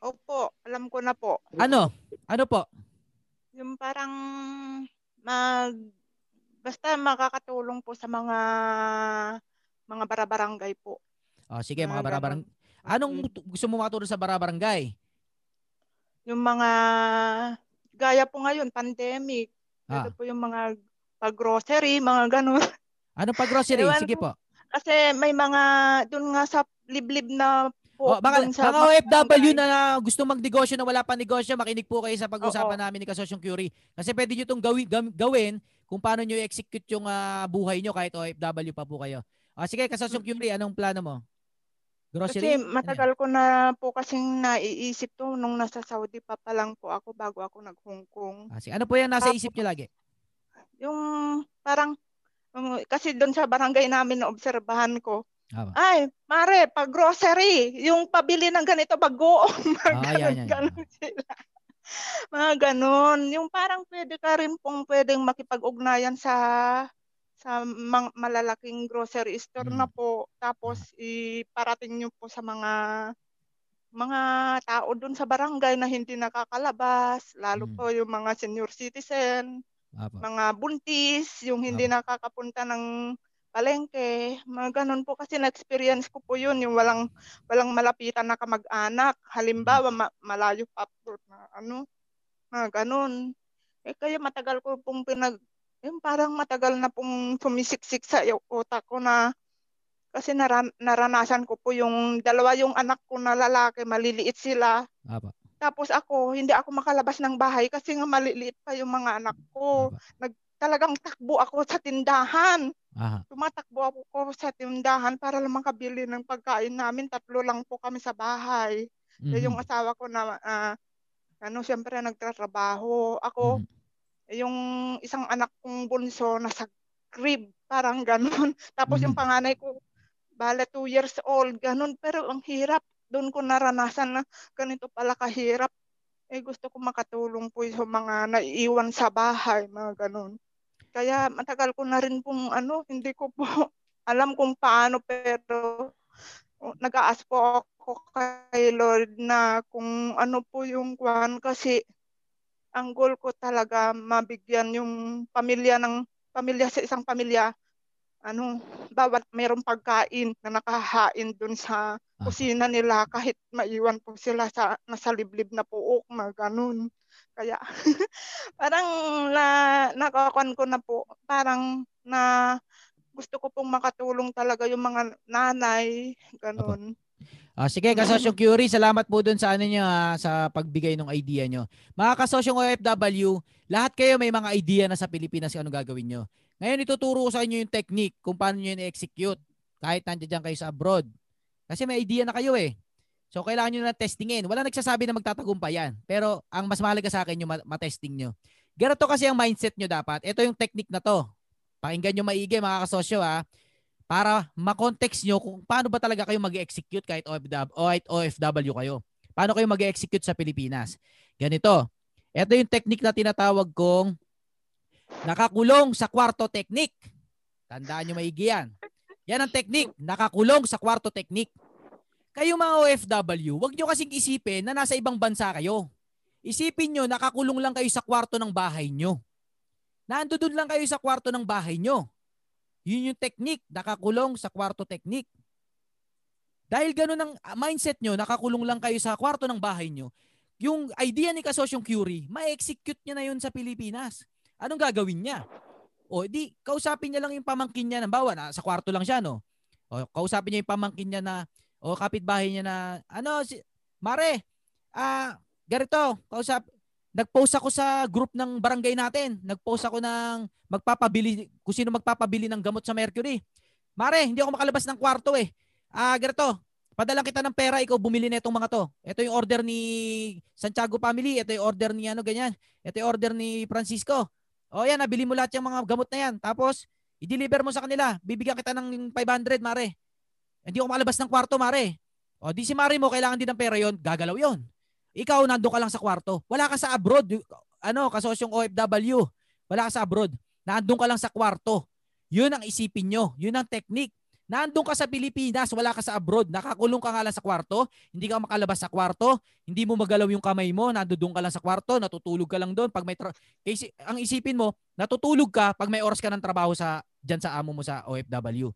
Opo, alam ko na po. Ano? Ano po? Yung parang mag basta makakatulong po sa mga mga barabarangay po. Oh, sige, mga Mga barabarang. Anong tu- gusto mo maturo sa barabarangay? Yung mga gaya po ngayon pandemic. Ah. Ito po yung mga pag-grocery, mga ganun. Ano pa grocery? Ewan Sige po. Kasi may mga doon nga sa liblib na po Oh, baka, sa mga OFW na gusto magnegosyo na wala pa negosyo, makinig po kayo sa pag-usapan Oo. namin ni Kasosyong Curie. Kasi pwede nyo itong gawin, gawin kung paano nyo i-execute yung ah, buhay nyo kahit OFW pa po kayo. Ah, sige, Kasosyong Curie, anong plano mo? Grocery? Kasi matagal ko na po kasing naiisip to nung nasa Saudi pa pa lang po ako bago ako nag-Hong Kong. Ah, sige. Ano po yan nasa Tapos- isip nyo lagi? Yung parang um, kasi doon sa barangay namin na obserbahan ko, Aba. ay, mare, pag grocery, yung pabili ng ganito, bagoong, mga Ah, yan, ganon, yan, yan. ganon sila. mga ganon. Yung parang pwede ka rin pong pwedeng makipag-ugnayan sa sa mang, malalaking grocery store Mm. na po. Tapos iparating nyo po sa mga mga tao doon sa barangay na hindi nakakalabas, lalo Mm. po yung mga senior citizen, Aba. mga buntis, yung hindi nakakapunta ng palengke, mga ganun po kasi na-experience ko po yun, yung walang walang malapitan na kamag-anak. Halimbawa, ma- malayo pa po na ano, mga ganun. Eh kaya matagal ko pong pinag, yung parang matagal na pong sumisiksik sa utak ko na kasi naran, naranasan ko po yung dalawa yung anak ko na lalaki, maliliit sila. Aba. Tapos ako, hindi ako makalabas ng bahay kasi nga maliliit pa yung mga anak ko. Aba. Nag, talagang takbo ako sa tindahan. Aha. Tumatakbo ako sa tindahan para lang makabili ng pagkain namin. Tatlo lang po kami sa bahay. Eh, Mhm. Yung asawa ko na, ah, ano, siyempre nagtatrabaho. Ako, Mhm. yung isang anak kong bunso nasa crib, parang ganun. Tapos yung Mhm. panganay ko, bala two years old, ganun. Pero ang hirap, doon ko naranasan na ganito pala kahirap. Eh gusto ko makatulong po sa mga naiiwan sa bahay, mga ganun. Kaya matagal ko na rin pong ano, hindi ko po alam kung paano pero oh, nag-aas po ako kay Lord na kung ano po yung kwan kasi ang goal ko talaga mabigyan yung pamilya ng pamilya sa isang pamilya ano bawat mayroong pagkain na nakahain dun sa Ah. kusina nila kahit maiwan po sila sa nasa liblib na puok mga ganun kaya parang na nakakon ko na po parang na gusto ko pong makatulong talaga yung mga nanay ganun Ah, sige, kasosyong Curie, salamat po dun sa ano nyo, ha, sa pagbigay ng idea nyo. Mga kasosyong OFW, lahat kayo may mga idea na sa Pilipinas kung ano gagawin nyo. Ngayon, ituturo ko sa inyo yung technique kung paano nyo i-execute kahit nandiyan kayo sa abroad. Kasi may idea na kayo eh. So, kailangan nyo na testingin. Wala nagsasabi na magtatagumpay yan. Pero, ang mas mahalaga sa akin yung ma- matesting nyo. Ganito kasi ang mindset nyo dapat. Ito yung technique na to. Pakinggan nyo maigi mga kasosyo ha para ma-context nyo kung paano ba talaga kayo mag-execute kahit OFW kayo. Paano kayo mag-execute sa Pilipinas? Ganito. Ito yung technique na tinatawag kong nakakulong sa kwarto technique. Tandaan nyo maigi yan. Yan ang technique. Nakakulong sa kwarto technique. Kayo mga OFW, wag nyo kasing isipin na nasa ibang bansa kayo. Isipin nyo, nakakulong lang kayo sa kwarto ng bahay nyo. Nandoon lang kayo sa kwarto ng bahay nyo. Yun yung technique, nakakulong sa kwarto technique. Dahil ganun ang mindset nyo, nakakulong lang kayo sa kwarto ng bahay nyo, yung idea ni Kasosyong Curie, ma-execute niya na yun sa Pilipinas. Anong gagawin niya? O di, kausapin niya lang yung pamangkin niya ng bawa na sa kwarto lang siya, no? O kausapin niya yung pamangkin niya na, o kapitbahay niya na, ano, si, Mare, ah, ganito, kausap, nag-post ako sa group ng barangay natin. Nag-post ako ng magpapabili, kung sino magpapabili ng gamot sa Mercury. Mare, hindi ako makalabas ng kwarto eh. Ah, ganito, padala kita ng pera, ikaw bumili na itong mga to. Ito yung order ni Santiago family, ito yung order ni ano ganyan. Ito yung order ni Francisco. O yan, nabili mo lahat yung mga gamot na yan. Tapos, i-deliver mo sa kanila. Bibigyan kita ng 500, Mare. Hindi ako makalabas ng kwarto, Mare. O di si Mare mo, kailangan din ng pera yon gagalaw yon ikaw nando ka lang sa kwarto. Wala ka sa abroad. Ano, kasosyong OFW. Wala ka sa abroad. Nandun ka lang sa kwarto. Yun ang isipin nyo. Yun ang technique. Nandun ka sa Pilipinas, wala ka sa abroad. Nakakulong ka nga lang sa kwarto. Hindi ka makalabas sa kwarto. Hindi mo magalaw yung kamay mo. Nandun ka lang sa kwarto. Natutulog ka lang doon. Pag may tra- Kasi, ang isipin mo, natutulog ka pag may oras ka ng trabaho sa dyan sa amo mo sa OFW.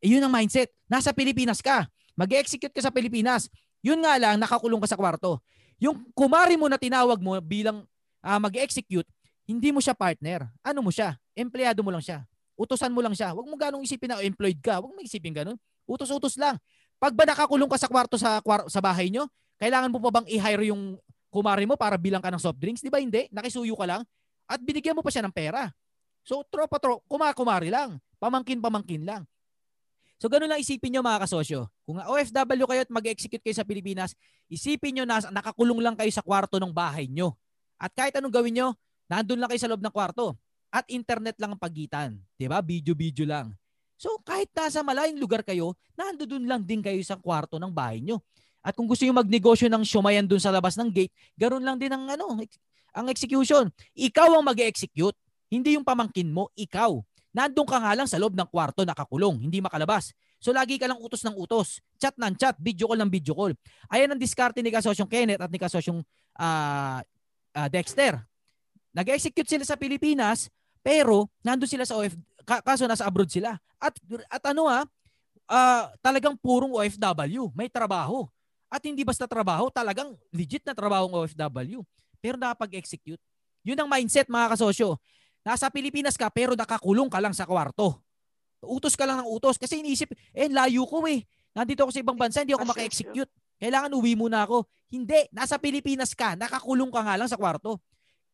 Eh, yun ang mindset. Nasa Pilipinas ka. Mag-execute ka sa Pilipinas. Yun nga lang, nakakulong ka sa kwarto. Yung kumari mo na tinawag mo bilang ah, mag-execute, hindi mo siya partner. Ano mo siya? Empleyado mo lang siya. Utusan mo lang siya. Huwag mo ganong isipin na employed ka. Huwag mo isipin ganun. Utos-utos lang. Pag ba nakakulong ka sa kwarto sa, sa bahay nyo, kailangan mo pa bang i-hire yung kumari mo para bilang ka ng soft drinks? Di ba hindi? Nakisuyo ka lang. At binigyan mo pa siya ng pera. So, tropa-tro, kumakumari lang. Pamangkin-pamangkin lang. So ganun lang isipin nyo mga kasosyo. Kung OFW kayo at mag-execute kayo sa Pilipinas, isipin nyo na nakakulong lang kayo sa kwarto ng bahay nyo. At kahit anong gawin nyo, nandun lang kayo sa loob ng kwarto. at internet lang ang pagitan. ba? Video-video lang. So kahit nasa malayong lugar kayo, nandoon lang din kayo sa kwarto ng bahay nyo. At kung gusto niyo magnegosyo ng shumayan doon sa labas ng gate, ganoon lang din ang ano, ang execution. Ikaw ang mag-execute, hindi yung pamangkin mo, ikaw. Nandun ka nga lang sa loob ng kwarto nakakulong, hindi makalabas. So lagi ka lang utos ng utos. Chat ng chat, video call ng video call. Ayan ang diskarte ni Kasosyong Kenneth at ni Kasosyong uh, uh, Dexter. Nag-execute sila sa Pilipinas, pero nandun sila sa OF, kaso nasa abroad sila. At, at ano ha, uh, talagang purong OFW, may trabaho. At hindi basta trabaho, talagang legit na trabaho ng OFW. Pero nakapag-execute. Yun ang mindset mga kasosyo. Nasa Pilipinas ka pero nakakulong ka lang sa kwarto. Utos ka lang ng utos kasi iniisip, eh layo ko eh. Nandito ako sa ibang bansa, hindi ako maka-execute. Kailangan uwi muna ako. Hindi, nasa Pilipinas ka, nakakulong ka nga lang sa kwarto.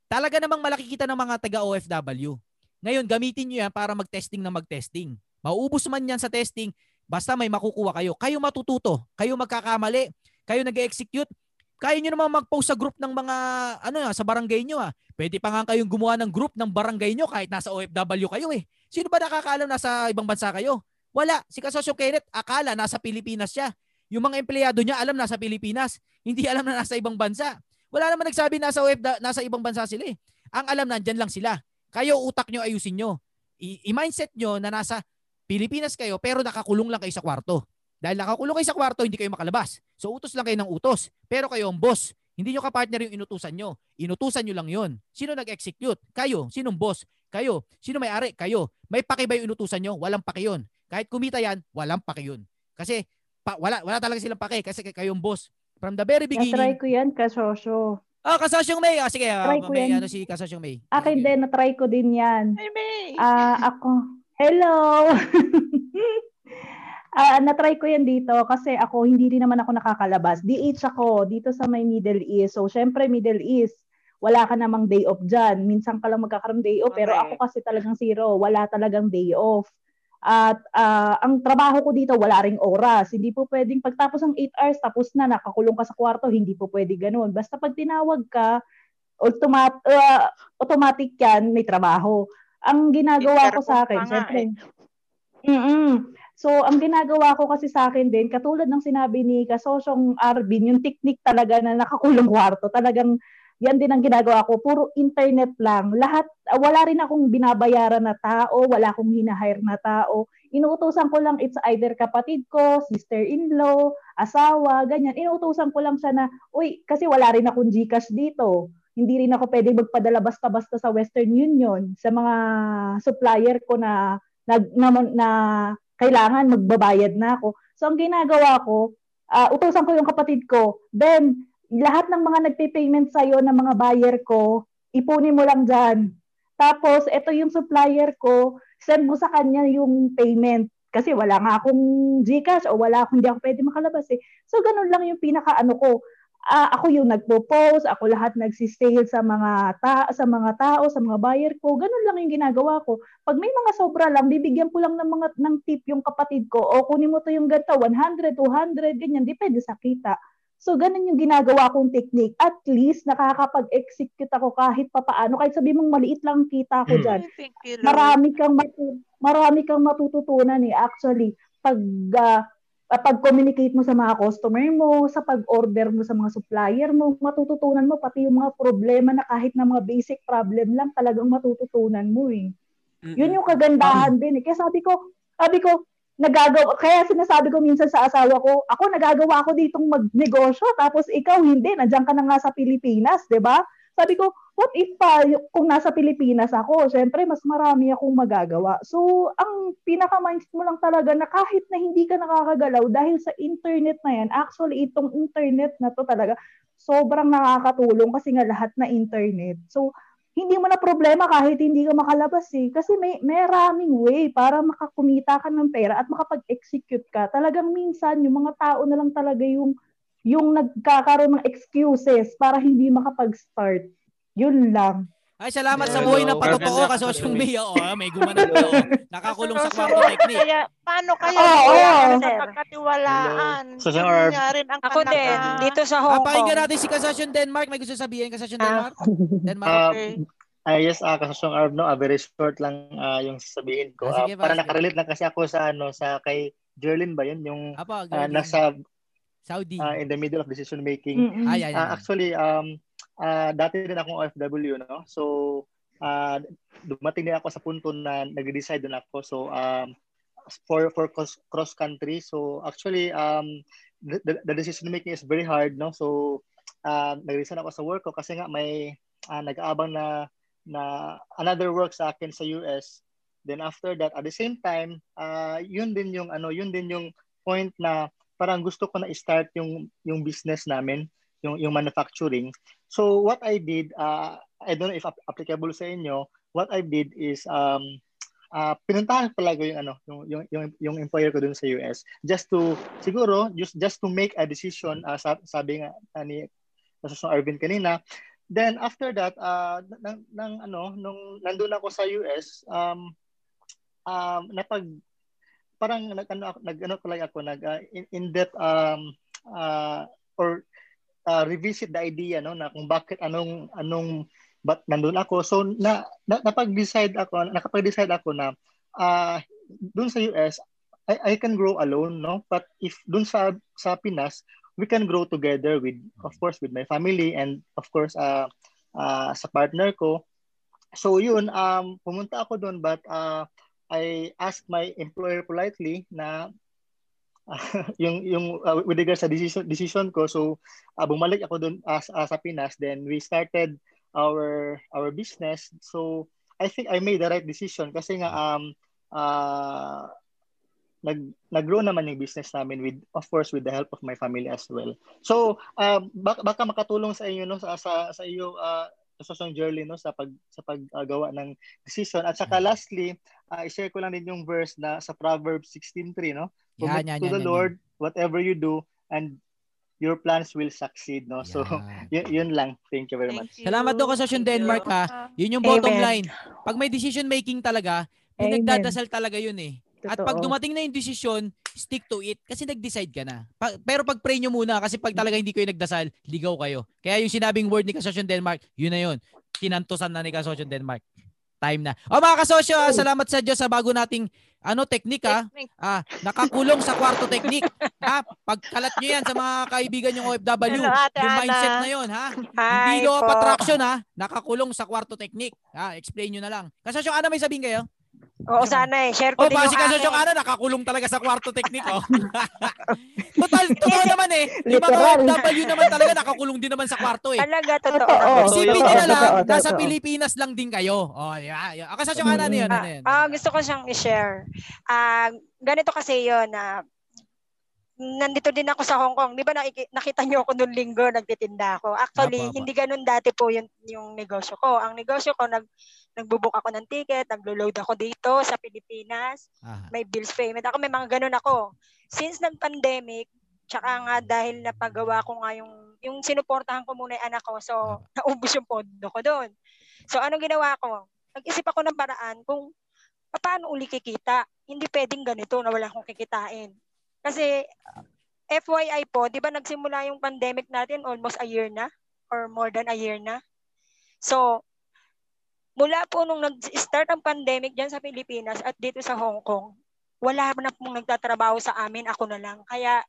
Talaga namang malaki kita ng mga taga OFW. Ngayon, gamitin nyo yan para mag-testing na mag-testing. Mauubos man yan sa testing, basta may makukuha kayo. Kayo matututo, kayo magkakamali, kayo nag-execute, kaya nyo naman mag-post sa group ng mga, ano sa barangay nyo ah. Pwede pa nga kayong gumawa ng group ng barangay nyo kahit nasa OFW kayo eh. Sino ba nakakaalam nasa ibang bansa kayo? Wala. Si Kasosyo Kenneth, akala nasa Pilipinas siya. Yung mga empleyado niya alam nasa Pilipinas. Hindi alam na nasa ibang bansa. Wala naman nagsabi nasa web nasa ibang bansa sila eh. Ang alam nandiyan lang sila. Kayo utak nyo ayusin nyo. I-mindset nyo na nasa Pilipinas kayo pero nakakulong lang kayo sa kwarto. Dahil nakakulong kayo sa kwarto, hindi kayo makalabas. So utos lang kayo ng utos. Pero kayo ang boss. Hindi nyo ka-partner yung inutusan nyo. Inutusan nyo lang yon. Sino nag-execute? Kayo. Sinong boss? Kayo. Sino may-ari? Kayo. May paki ba yung inutusan nyo? Walang paki yun. Kahit kumita yan, walang paki yun. Kasi pa, wala, wala talaga silang paki kasi kayong boss. From the very beginning. Na-try ko yan, kasosyo. Ah, kasosyong May. Ah, sige, try uh, ko may yan. ano si kasosyong May. Akin din, na-try ko din yan. Hey, May! Ah, ako. Hello! Ah, na-try ko yan dito kasi ako hindi rin naman ako nakakalabas. DH ako dito sa may Middle East. So, syempre Middle East, wala ka namang day off dyan. Minsan ka lang magkakaroon day off. Pero Okay. ako kasi talagang zero. Wala talagang day off. At ah, ang trabaho ko dito, wala ring oras. Hindi po pwedeng pagtapos ng 8 hours, tapos na, nakakulong ka sa kwarto. Hindi po pwede ganun. Basta pag tinawag ka, automat, ah, automatic yan, may trabaho. Ang ginagawa ko sa akin, syempre, Mm-mm. So, ang ginagawa ko kasi sa akin din, katulad ng sinabi ni Kasosyong Arvin, yung technique talaga na nakakulong kwarto, talagang yan din ang ginagawa ko. Puro internet lang. Lahat, ah, wala rin akong binabayaran na tao, wala akong hinahire na tao. Inuutosan ko lang, it's either kapatid ko, sister-in-law, asawa, ganyan. Inuutosan ko lang siya na, uy, kasi wala rin akong Gcash dito. Hindi rin ako pwede magpadala basta-basta sa Western Union, sa mga supplier ko na na, na, na kailangan magbabayad na ako. So ang ginagawa ko, uh, utusan ko yung kapatid ko. Then lahat ng mga nagpe-payment sa iyo ng mga buyer ko, ipunin mo lang diyan. Tapos ito yung supplier ko, send mo sa kanya yung payment kasi wala nga akong GCash o wala akong hindi ako pwede makalabas eh. So ganun lang yung pinaka ano ko uh, ako yung nagpo-post, ako lahat nagsistale sa mga ta sa mga tao, sa mga buyer ko. Ganun lang yung ginagawa ko. Pag may mga sobra lang, bibigyan ko lang ng mga ng tip yung kapatid ko. O kunin mo to yung ganito, 100, 200, ganyan, depende sa kita. So ganun yung ginagawa kong technique. At least nakakapag-execute ako kahit papaano. Kahit sabi mong maliit lang kita ko diyan. Thank you, Lord. Marami kang matu- marami kang matututunan eh actually pag uh, pag-communicate mo sa mga customer mo, sa pag-order mo sa mga supplier mo, matututunan mo pati yung mga problema na kahit na mga basic problem lang talagang matututunan mo eh. Yun yung kagandahan din eh. Kaya sabi ko, sabi ko, nagagawa, kaya sinasabi ko minsan sa asawa ko, ako nagagawa ako ditong magnegosyo, tapos ikaw hindi, nandiyan ka na nga sa Pilipinas, di ba? Sabi ko, what if pa kung nasa Pilipinas ako, syempre mas marami akong magagawa. So, ang pinaka-mindset mo lang talaga na kahit na hindi ka nakakagalaw dahil sa internet na yan, actually itong internet na to talaga sobrang nakakatulong kasi nga lahat na internet. So, hindi mo na problema kahit hindi ka makalabas eh. Kasi may, may maraming way para makakumita ka ng pera at makapag-execute ka. Talagang minsan, yung mga tao na lang talaga yung yung nagkakaroon ng excuses para hindi makapag-start. Yun lang. Ay, salamat sa Hello. buhay na patotoo kasosyong May. Oo, ah, may gumanap na. oh. Nakakulong sa kwarto technique. Kaya, paano kaya oh, sa pagkatiwalaan? Sa Yun Arb. ang Ako din, dito sa Ah, Hong Kong. pakinggan natin si Kasasyon Denmark. May gusto sabihin Kasasyon Ah. Denmark? Denmark. Ah, Okay. Uh, yes, uh, kasusong Arb, no, uh, very short lang uh, yung sasabihin ko. Ah, sige, uh, para nakarelate lang kasi ako sa ano sa kay Jerlyn ba yun yung Apa, uh, nasa Saudi uh, in the middle of decision making. Mm-hmm. Ay, ay, ay. Uh, actually um uh, dati din akong OFW no. So uh, dumating din ako sa punto na nag-decide din ako. So um for for cross country. So actually um the, the decision making is very hard no. So uh, nag-resign ako sa work ko kasi nga may uh, nag-aabang na na another work sa akin sa US. Then after that, at the same time, uh, yun din yung ano, yun din yung point na parang gusto ko na i-start yung yung business namin, yung yung manufacturing. So what I did, uh, I don't know if applicable sa inyo, what I did is um uh, pinuntahan talaga yung ano, yung yung yung, yung employer ko dun sa US just to siguro just just to make a decision uh, sabi nga uh, ni Nasosong Arvin kanina Then after that, uh, nang, nang ano, nung nandun ako sa US, um, um, napag, parang nag, ano, nag, ano ko ako, nag, uh, in, in depth, um, uh, or uh, revisit the idea, no, na kung bakit, anong, anong, but nandun ako. So, na, na napag-decide ako, nakapag-decide ako na, uh, dun sa US, I, I can grow alone, no? But if dun sa, sa Pinas, we can grow together with of course with my family and of course uh, uh sa partner ko so yun um pumunta ako doon but uh, I asked my employer politely na uh, yung yung uh, with regards sa decision decision ko so uh, bumalik ako doon uh, uh, sa Pinas then we started our our business so I think I made the right decision kasi nga um uh, nag nag-grow naman yung business namin with of course with the help of my family as well. So, uh, baka, baka makatulong sa inyo no sa sa, sa iyo uh, sa song journey no sa pag sa paggawa uh, ng decision. At saka lastly, uh, i-share ko lang din yung verse na sa Proverbs 16:3 no. Commit yan, yan, to the yan, Lord yan. whatever you do and your plans will succeed no so y- yun lang thank you very thank much you. salamat do sa Denmark ha yun yung bottom Amen. line pag may decision making talaga pinagdadasal talaga yun eh at pag dumating na yung desisyon, stick to it kasi nag-decide ka na. Pa- pero pag pray nyo muna kasi pag talaga hindi kayo nagdasal, ligaw kayo. Kaya yung sinabing word ni Kasosyon Denmark, yun na yun. Kinantosan na ni Kasosyon Denmark. Time na. O mga kasosyo, oh. salamat sa Diyos sa bago nating ano technique ha. Ah, nakakulong sa kwarto technique. ha? Pagkalat niyo yan sa mga kaibigan yung OFW. Hello, ate, yung mindset na yon ha. Hi Hindi law of attraction ha. Nakakulong sa kwarto technique. Ha, explain niyo na lang. Kasosyo, ano may sabihin kayo? Oo, sana eh. Share ko oh, din yung akin. Oh, ano, nakakulong talaga sa kwarto technique, oh. Total, totoo naman eh. Yung mga OFW naman talaga nakakulong din naman sa kwarto eh. Talaga, totoo. totoo. Isipin nyo na lang, nasa Pilipinas lang din kayo. Oh, yeah, yeah. Kasi yung ano, ano yun, ano yun. Ah, uh, gusto ko siyang i-share. Ah, uh, ganito kasi yun na uh, nandito din ako sa Hong Kong. Di ba nakita niyo ako noong linggo nagtitinda ako? Actually, apa, apa. hindi ganun dati po yung, yung negosyo ko. Ang negosyo ko, nag, nagbubook ako ng ticket, naglo-load ako dito sa Pilipinas, Aha. may bills payment. Ako may mga ganun ako. Since nag-pandemic, tsaka nga dahil napagawa ko nga yung, yung sinuportahan ko muna yung anak ko, so Aha. naubos yung pondo ko doon. So anong ginawa ko? Nag-isip ako ng paraan kung paano uli kikita. Hindi pwedeng ganito na wala akong kikitain kasi FYI po, 'di ba nagsimula yung pandemic natin almost a year na or more than a year na. So, mula po nung nag-start ang pandemic diyan sa Pilipinas at dito sa Hong Kong, wala na pong nagtatrabaho sa amin, ako na lang. Kaya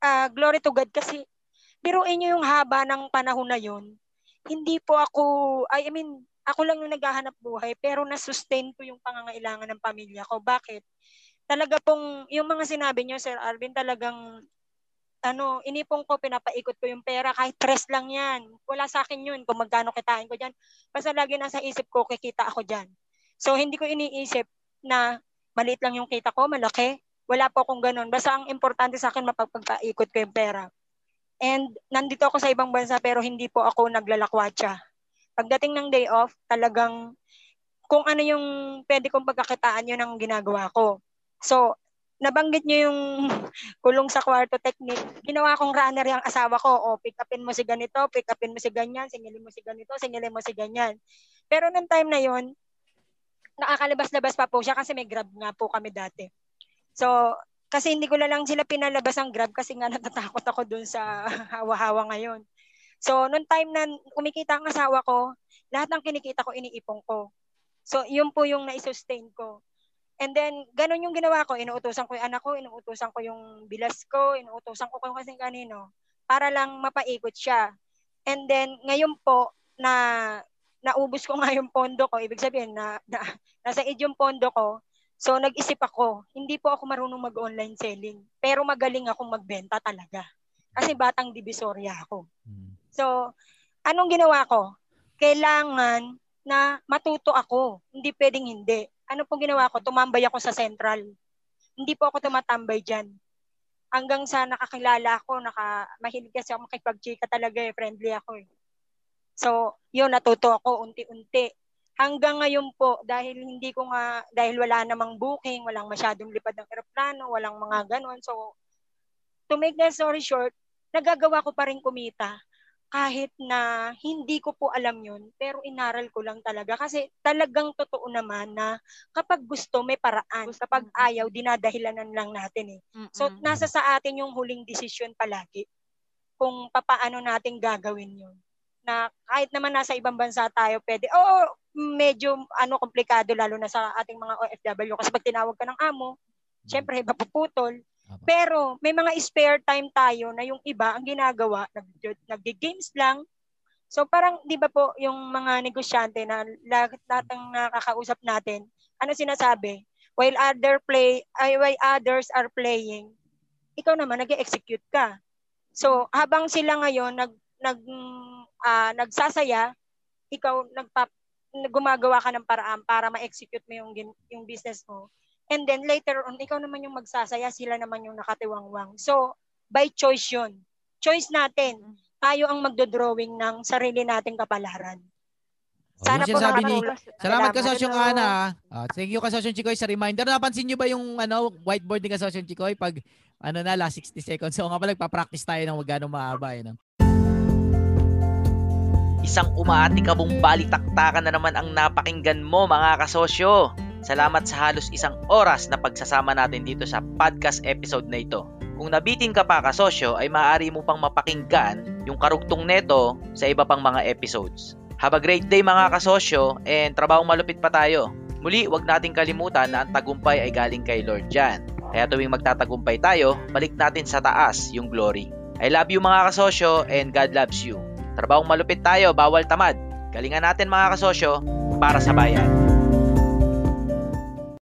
uh, glory to God kasi biruin niyo yung haba ng panahon na yun. Hindi po ako, I mean, ako lang yung naghahanap buhay pero na-sustain ko yung pangangailangan ng pamilya ko. Bakit? talaga pong, yung mga sinabi niyo, Sir Alvin, talagang, ano, inipong ko, pinapaikot ko yung pera, kahit tres lang yan. Wala sa akin yun, kung magkano kitain ko dyan. Basta lagi nasa isip ko, kikita ako dyan. So, hindi ko iniisip na maliit lang yung kita ko, malaki. Wala po akong ganun. Basta ang importante sa akin, mapagpaikot ko yung pera. And nandito ako sa ibang bansa pero hindi po ako naglalakwatsa. Pagdating ng day off, talagang kung ano yung pwede kong pagkakitaan yun ang ginagawa ko. So, nabanggit niyo yung kulong sa kwarto technique. Ginawa kong runner yung asawa ko. O, pick upin mo si ganito, pick upin mo si ganyan, singilin mo si ganito, singilin mo si ganyan. Pero nung time na yon nakakalabas-labas pa po siya kasi may grab nga po kami dati. So, kasi hindi ko na lang sila pinalabas ang grab kasi nga natatakot ako dun sa hawa-hawa ngayon. So, noong time na kumikita ang asawa ko, lahat ng kinikita ko, iniipong ko. So, yun po yung na-sustain ko. And then, ganun yung ginawa ko. Inuutosan ko yung anak ko, inuutosan ko yung bilas ko, inuutosan ko kung kasi kanino para lang mapaikot siya. And then, ngayon po, na naubos ko nga yung pondo ko, ibig sabihin na, na nasa id yung pondo ko, so nag-isip ako, hindi po ako marunong mag-online selling, pero magaling akong magbenta talaga. Kasi batang divisoria ako. Hmm. So, anong ginawa ko? Kailangan na matuto ako. Hindi pwedeng hindi. Ano pong ginawa ko? Tumambay ako sa central. Hindi po ako tumatambay dyan. Hanggang sa nakakilala ako, naka, mahilig kasi ako makipag-chika talaga eh, friendly ako eh. So, yun, natuto ako unti-unti. Hanggang ngayon po, dahil hindi ko nga, dahil wala namang booking, walang masyadong lipad ng aeroplano, walang mga ganon. So, to make the story short, nagagawa ko pa rin kumita kahit na hindi ko po alam yun, pero inaral ko lang talaga. Kasi talagang totoo naman na kapag gusto, may paraan. Kapag ayaw, dinadahilanan lang natin eh. So, nasa sa atin yung huling desisyon palagi kung papaano natin gagawin yun. Na kahit naman nasa ibang bansa tayo, pwede, oo, oh, medyo ano komplikado lalo na sa ating mga OFW kasi pag tinawag ka ng amo, syempre mapuputol. Pero may mga spare time tayo na yung iba ang ginagawa, nag nagge-games lang. So parang 'di ba po yung mga negosyante na lahat ng nakakausap natin, ano sinasabi? While other play ay while others are playing, ikaw naman nag-execute ka. So habang sila ngayon nag nag uh, nagsasaya, ikaw nagpa gumagawa ka ng paraan para ma-execute mo yung yung business mo. And then later on, ikaw naman yung magsasaya, sila naman yung nakatiwangwang. So, by choice yun. Choice natin. Tayo ang magdo-drawing ng sarili nating kapalaran. Oh, Sana po sabi ni Salamat ka Sosyong Ana. Uh, thank you ka Sosyong Chikoy sa reminder. Napansin niyo ba yung ano whiteboard ni ka Sosyong Chikoy pag ano na last 60 seconds. So nga pala nagpa-practice tayo ng magano mahaba eh, no? Isang umaatikabong balitaktakan na naman ang napakinggan mo mga kasosyo. Salamat sa halos isang oras na pagsasama natin dito sa podcast episode na ito. Kung nabitin ka pa kasosyo ay maaari mo pang mapakinggan yung karugtong neto sa iba pang mga episodes. Have a great day mga kasosyo and trabaho malupit pa tayo. Muli, wag nating kalimutan na ang tagumpay ay galing kay Lord Jan. Kaya tuwing magtatagumpay tayo, balik natin sa taas yung glory. I love you mga kasosyo and God loves you. Trabaho malupit tayo, bawal tamad. Galingan natin mga kasosyo para sa bayan.